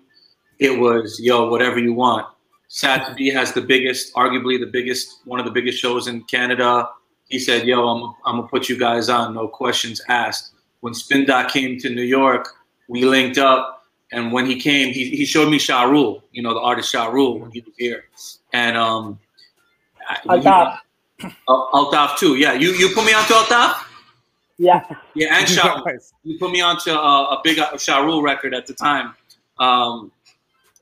it was yo, whatever you want. Sats B has the biggest, arguably the biggest, one of the biggest shows in Canada. He said, "Yo, I'm, I'm gonna put you guys on, no questions asked." When Spin Doc came to New York, we linked up, and when he came, he, he showed me Shah Rule, you know, the artist Shah Rule when he was here, and um, Altaf, uh, Altaf too. Yeah, you you put me onto Altaf. Yeah. [LAUGHS] Yeah, and [LAUGHS] Sha, nice. you put me onto a, a big Shah Rule record at the time, um,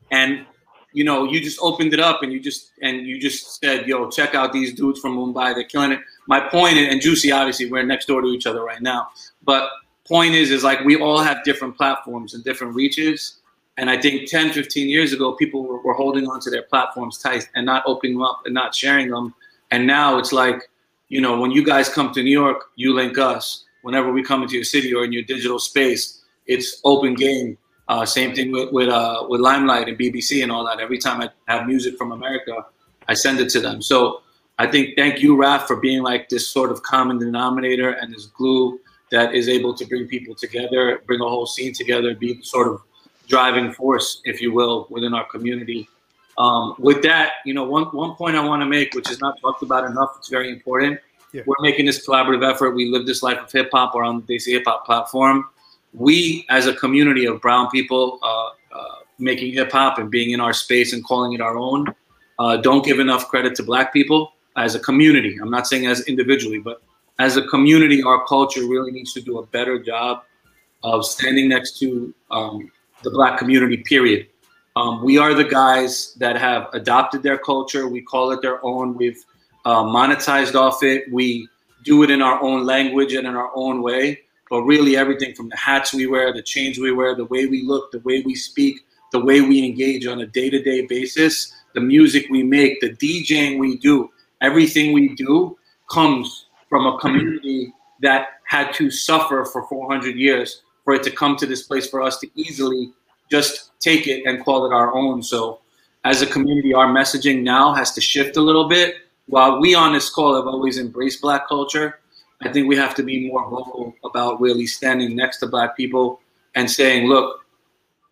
and you know, you just opened it up and you just and you just said, "Yo, check out these dudes from Mumbai. They're killing it." My point, and Juicy, obviously, we're next door to each other right now. But point is, is like we all have different platforms and different reaches. And I think 10, 15 years ago, people were, were holding on to their platforms tight and not opening them up and not sharing them. And now it's like, you know, when you guys come to New York, you link us. Whenever we come into your city or in your digital space, it's open game uh, same thing with with, uh, with Limelight and BBC and all that. Every time I have music from America, I send it to them. So I think thank you, Raf, for being like this sort of common denominator and this glue that is able to bring people together, bring a whole scene together, be the sort of driving force, if you will, within our community. Um, with that, you know, one one point I want to make, which is not talked about enough, it's very important. Yeah. We're making this collaborative effort. We live this life of hip hop. We're on the Desi Hip Hop platform we as a community of brown people uh, uh, making hip hop and being in our space and calling it our own uh, don't give enough credit to black people as a community. I'm not saying as individually, but as a community, our culture really needs to do a better job of standing next to um, the black community, period. Um, we are the guys that have adopted their culture. We call it their own. We've uh, monetized off it. We do it in our own language and in our own way but really everything from the hats we wear, the chains we wear, the way we look, the way we speak, the way we engage on a day to day basis, the music we make, the DJing we do, everything we do comes from a community that had to suffer for 400 years for it to come to this place for us to easily just take it and call it our own. So, as a community, our messaging now has to shift a little bit. While we on this call have always embraced Black culture, I think we have to be more vocal about really standing next to Black people and saying, look,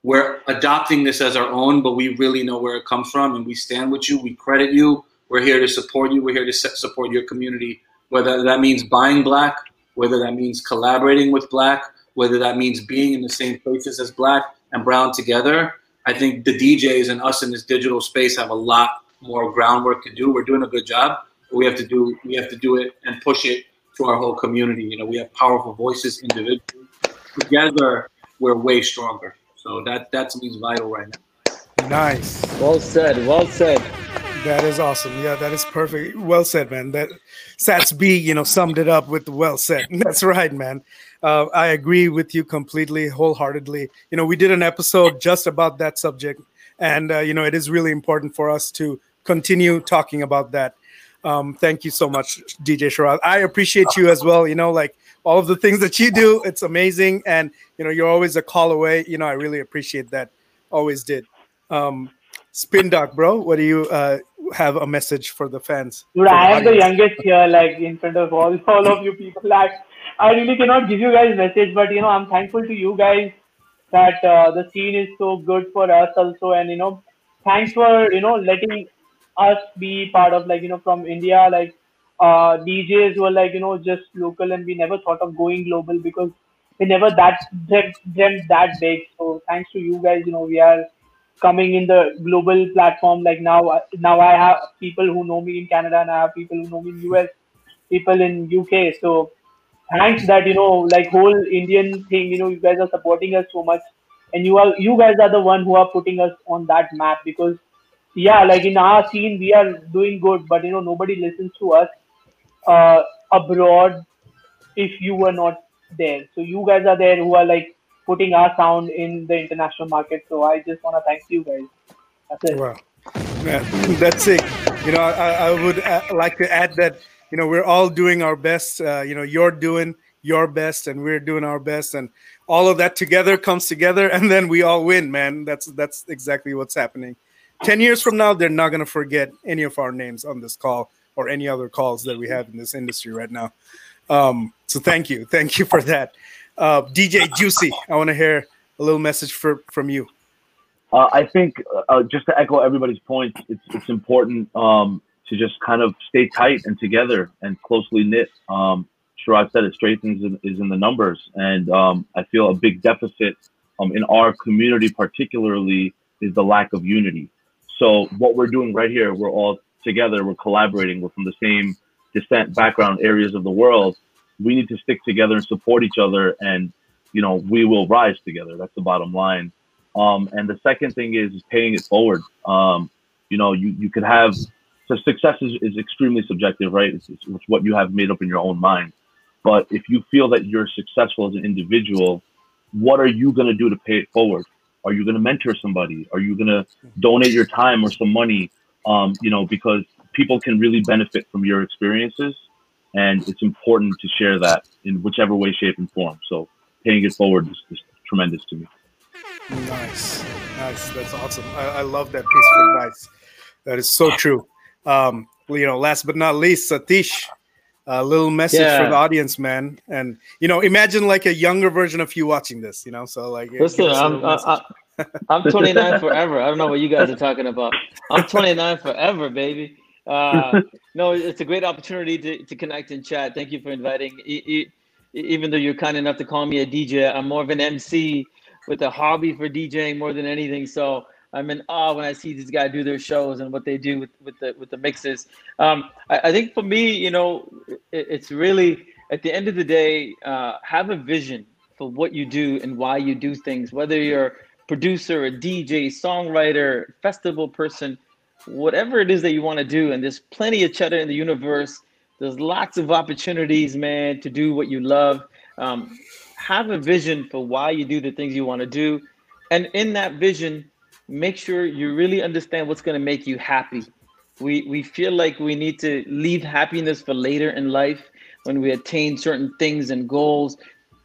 we're adopting this as our own, but we really know where it comes from and we stand with you. We credit you. We're here to support you. We're here to support your community, whether that means buying Black, whether that means collaborating with Black, whether that means being in the same places as Black and Brown together. I think the DJs and us in this digital space have a lot more groundwork to do. We're doing a good job. But we have to do we have to do it and push it to our whole community. You know, we have powerful voices individually. Together, we're way stronger. So that that to me is vital right now. Nice. Well said. Well said. That is awesome. Yeah, that is perfect. Well said, man. That Sats B, you know, summed it up with well said. [LAUGHS] That's right, man. Uh, I agree with you completely, wholeheartedly. You know, we did an episode just about that subject, and uh, you know, it is really important for us to continue talking about that um, thank you so much, DJ Sharad. I appreciate you as well. You know, like all of the things that you do, it's amazing. And, you know, you're always a call away. You know, I really appreciate that. Always did. Um, Spin Doc, bro, what do you uh, have a message for the fans? Dude, I am the youngest here, like in front of all, all of you people. Like, I really cannot give you guys message, but you know, I'm thankful to you guys that uh, the scene is so good for us also, and you know, thanks for you know letting us be part of like you know from India like uh, DJs were like you know just local and we never thought of going global because we never that dreamt, dreamt that big. So thanks to you guys, you know we are coming in the global platform. Like now, now I have people who know me in Canada and I have people who know me in US, people in UK. So thanks that you know like whole Indian thing. You know you guys are supporting us so much, and you are you guys are the one who are putting us on that map because yeah, like in our scene we are doing good, but you know nobody listens to us uh, abroad if you were not there. So you guys are there who are like putting our sound in the international market. So I just want to thank you guys. That's it. Wow. Yeah, that's it. You know, I, I would uh, like to add that, you know, we're all doing our best. Uh, you know, you're doing your best and we're doing our best and all of that together comes together and then we all win, man. That's that's exactly what's happening. 10 years from now, they're not going to forget any of our names on this call or any other calls that we have in this industry right now. Um, so thank you, thank you for that, uh, DJ Juicy. I want to hear a little message for, from you. Uh, I think uh, just to echo everybody's points, it's it's important um, to just kind of stay tight and together and closely knit. Um, Sharad said it, strength is in, is in the numbers, and um, I feel a big deficit um, in our community, particularly, is the lack of unity. So what we're doing right here, we're all together, we're collaborating, we're from the same descent background areas of the world. We need to stick together and support each other, and you know we will rise together. That's the bottom line. Um, and the second thing is, is paying it forward. Um, you know, you you could have so success is, is extremely subjective, right? It's, it's, what you have made up in your own mind. But if you feel that you're successful as an individual, what are you going to do to pay it forward? Are you going to mentor somebody? Are you going to donate your time or some money? Um, you know, because people can really benefit from your experiences, and it's important to share that in whichever way, shape, and form. So, paying it forward is, is tremendous to me. Nice, nice. That's awesome. I, I, love that piece of advice. That is so true. Um, you know, last but not least, Satish, a little message yeah. for the audience, man. And you know, imagine like a younger version of you watching this. You know, so like, listen, I'm, I, I'm 29 forever. I don't know what you guys are talking about. I'm 29 forever, baby. Uh, no, it's a great opportunity to, to connect and chat. Thank you for inviting. even though you're kind enough to call me a DJ, I'm more of an MC with a hobby for DJing more than anything. So I'm in awe when I see these guys do their shows and what they do with, with the with the mixes. Um, I, I, think for me, you know, it, it's really at the end of the day, uh, have a vision for what you do and why you do things. Whether you're a producer, a DJ, songwriter, festival person, whatever it is that you want to do. And there's plenty of cheddar in the universe. There's lots of opportunities, man, to do what you love. Um, have a vision for why you do the things you want to do. And in that vision, make sure you really understand what's going to make you happy. We, we feel like we need to leave happiness for later in life when we attain certain things and goals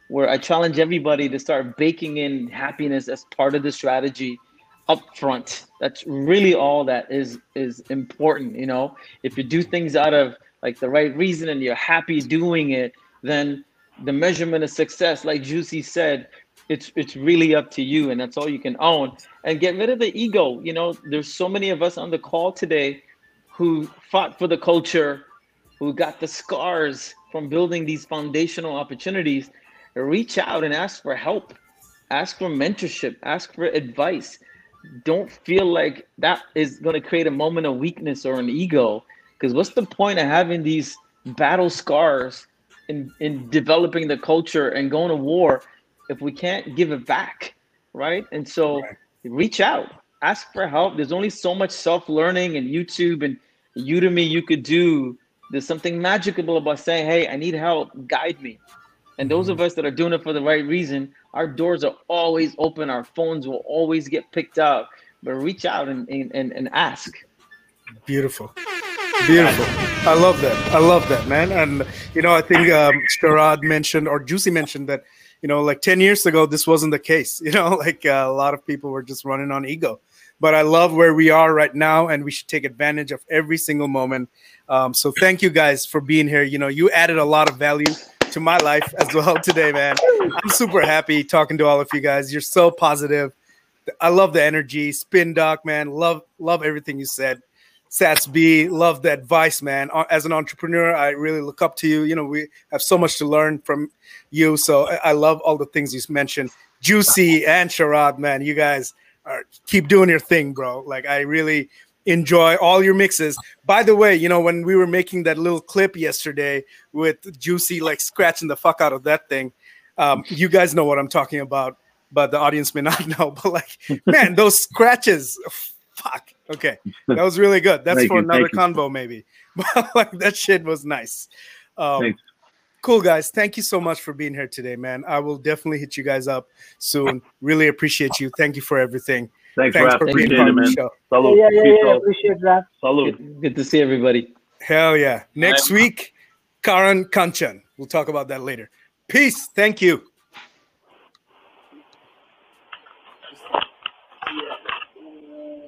where I challenge everybody to start baking in happiness as part of the strategy up front. That's really all that is is important. You know, if you do things out of like the right reason and you're happy doing it, then the measurement of success, like Juicy said, it's it's really up to you, and that's all you can own. And get rid of the ego. You know, there's so many of us on the call today who fought for the culture, who got the scars from building these foundational opportunities reach out and ask for help, ask for mentorship, ask for advice. Don't feel like that is going to create a moment of weakness or an ego. Because what's the point of having these battle scars in, in developing the culture and going to war if we can't give it back? Right. And so right. reach out, ask for help. There's only so much self learning and YouTube and Udemy you could do. There's something magical about saying, Hey, I need help, guide me. And those of mm-hmm. us that are doing it for the right reason, our doors are always open. Our phones will always get picked up. But reach out and, and, and ask. Beautiful. Beautiful. I love that. I love that, man. And, you know, I think um, Sharad mentioned or Juicy mentioned that, you know, like 10 years ago, this wasn't the case. [LAUGHS] You know, like uh, a lot of people were just running on ego. But I love where we are right now, and we should take advantage of every single moment. Um, so thank you guys for being here. You know, you added a lot of value to my life as well [LAUGHS] today, man. I'm super happy talking to all of you guys. You're so positive. I love the energy. Spin Doc, man. Love love everything you said. Sats B, love the advice, man. As an entrepreneur, I really look up to you. You know, we have so much to learn from you. So I, I love all the things you mentioned. Juicy and Sharad, man, you guys are keep doing your thing, bro. Like I really enjoy all your mixes. By the way, you know, when we were making that little clip yesterday with Juicy like scratching the fuck out of that thing, um, you guys know what I'm talking about, but the audience may not [LAUGHS] know. But like, man, those scratches, fuck. Okay, that was really good. That's for you, another convo, maybe. [LAUGHS] But like that shit was nice. Um, cool guys. Thank you so much for being here today man. I will definitely hit you guys up soon. Really appreciate you. Thank you for everything. Thanks, thanks for being part of the show. Salud. yeah yeah yeah, appreciate that Salud. Good, good, to see everybody. Hell yeah. Next week karan kanchan we'll talk about that later. Peace. Thank you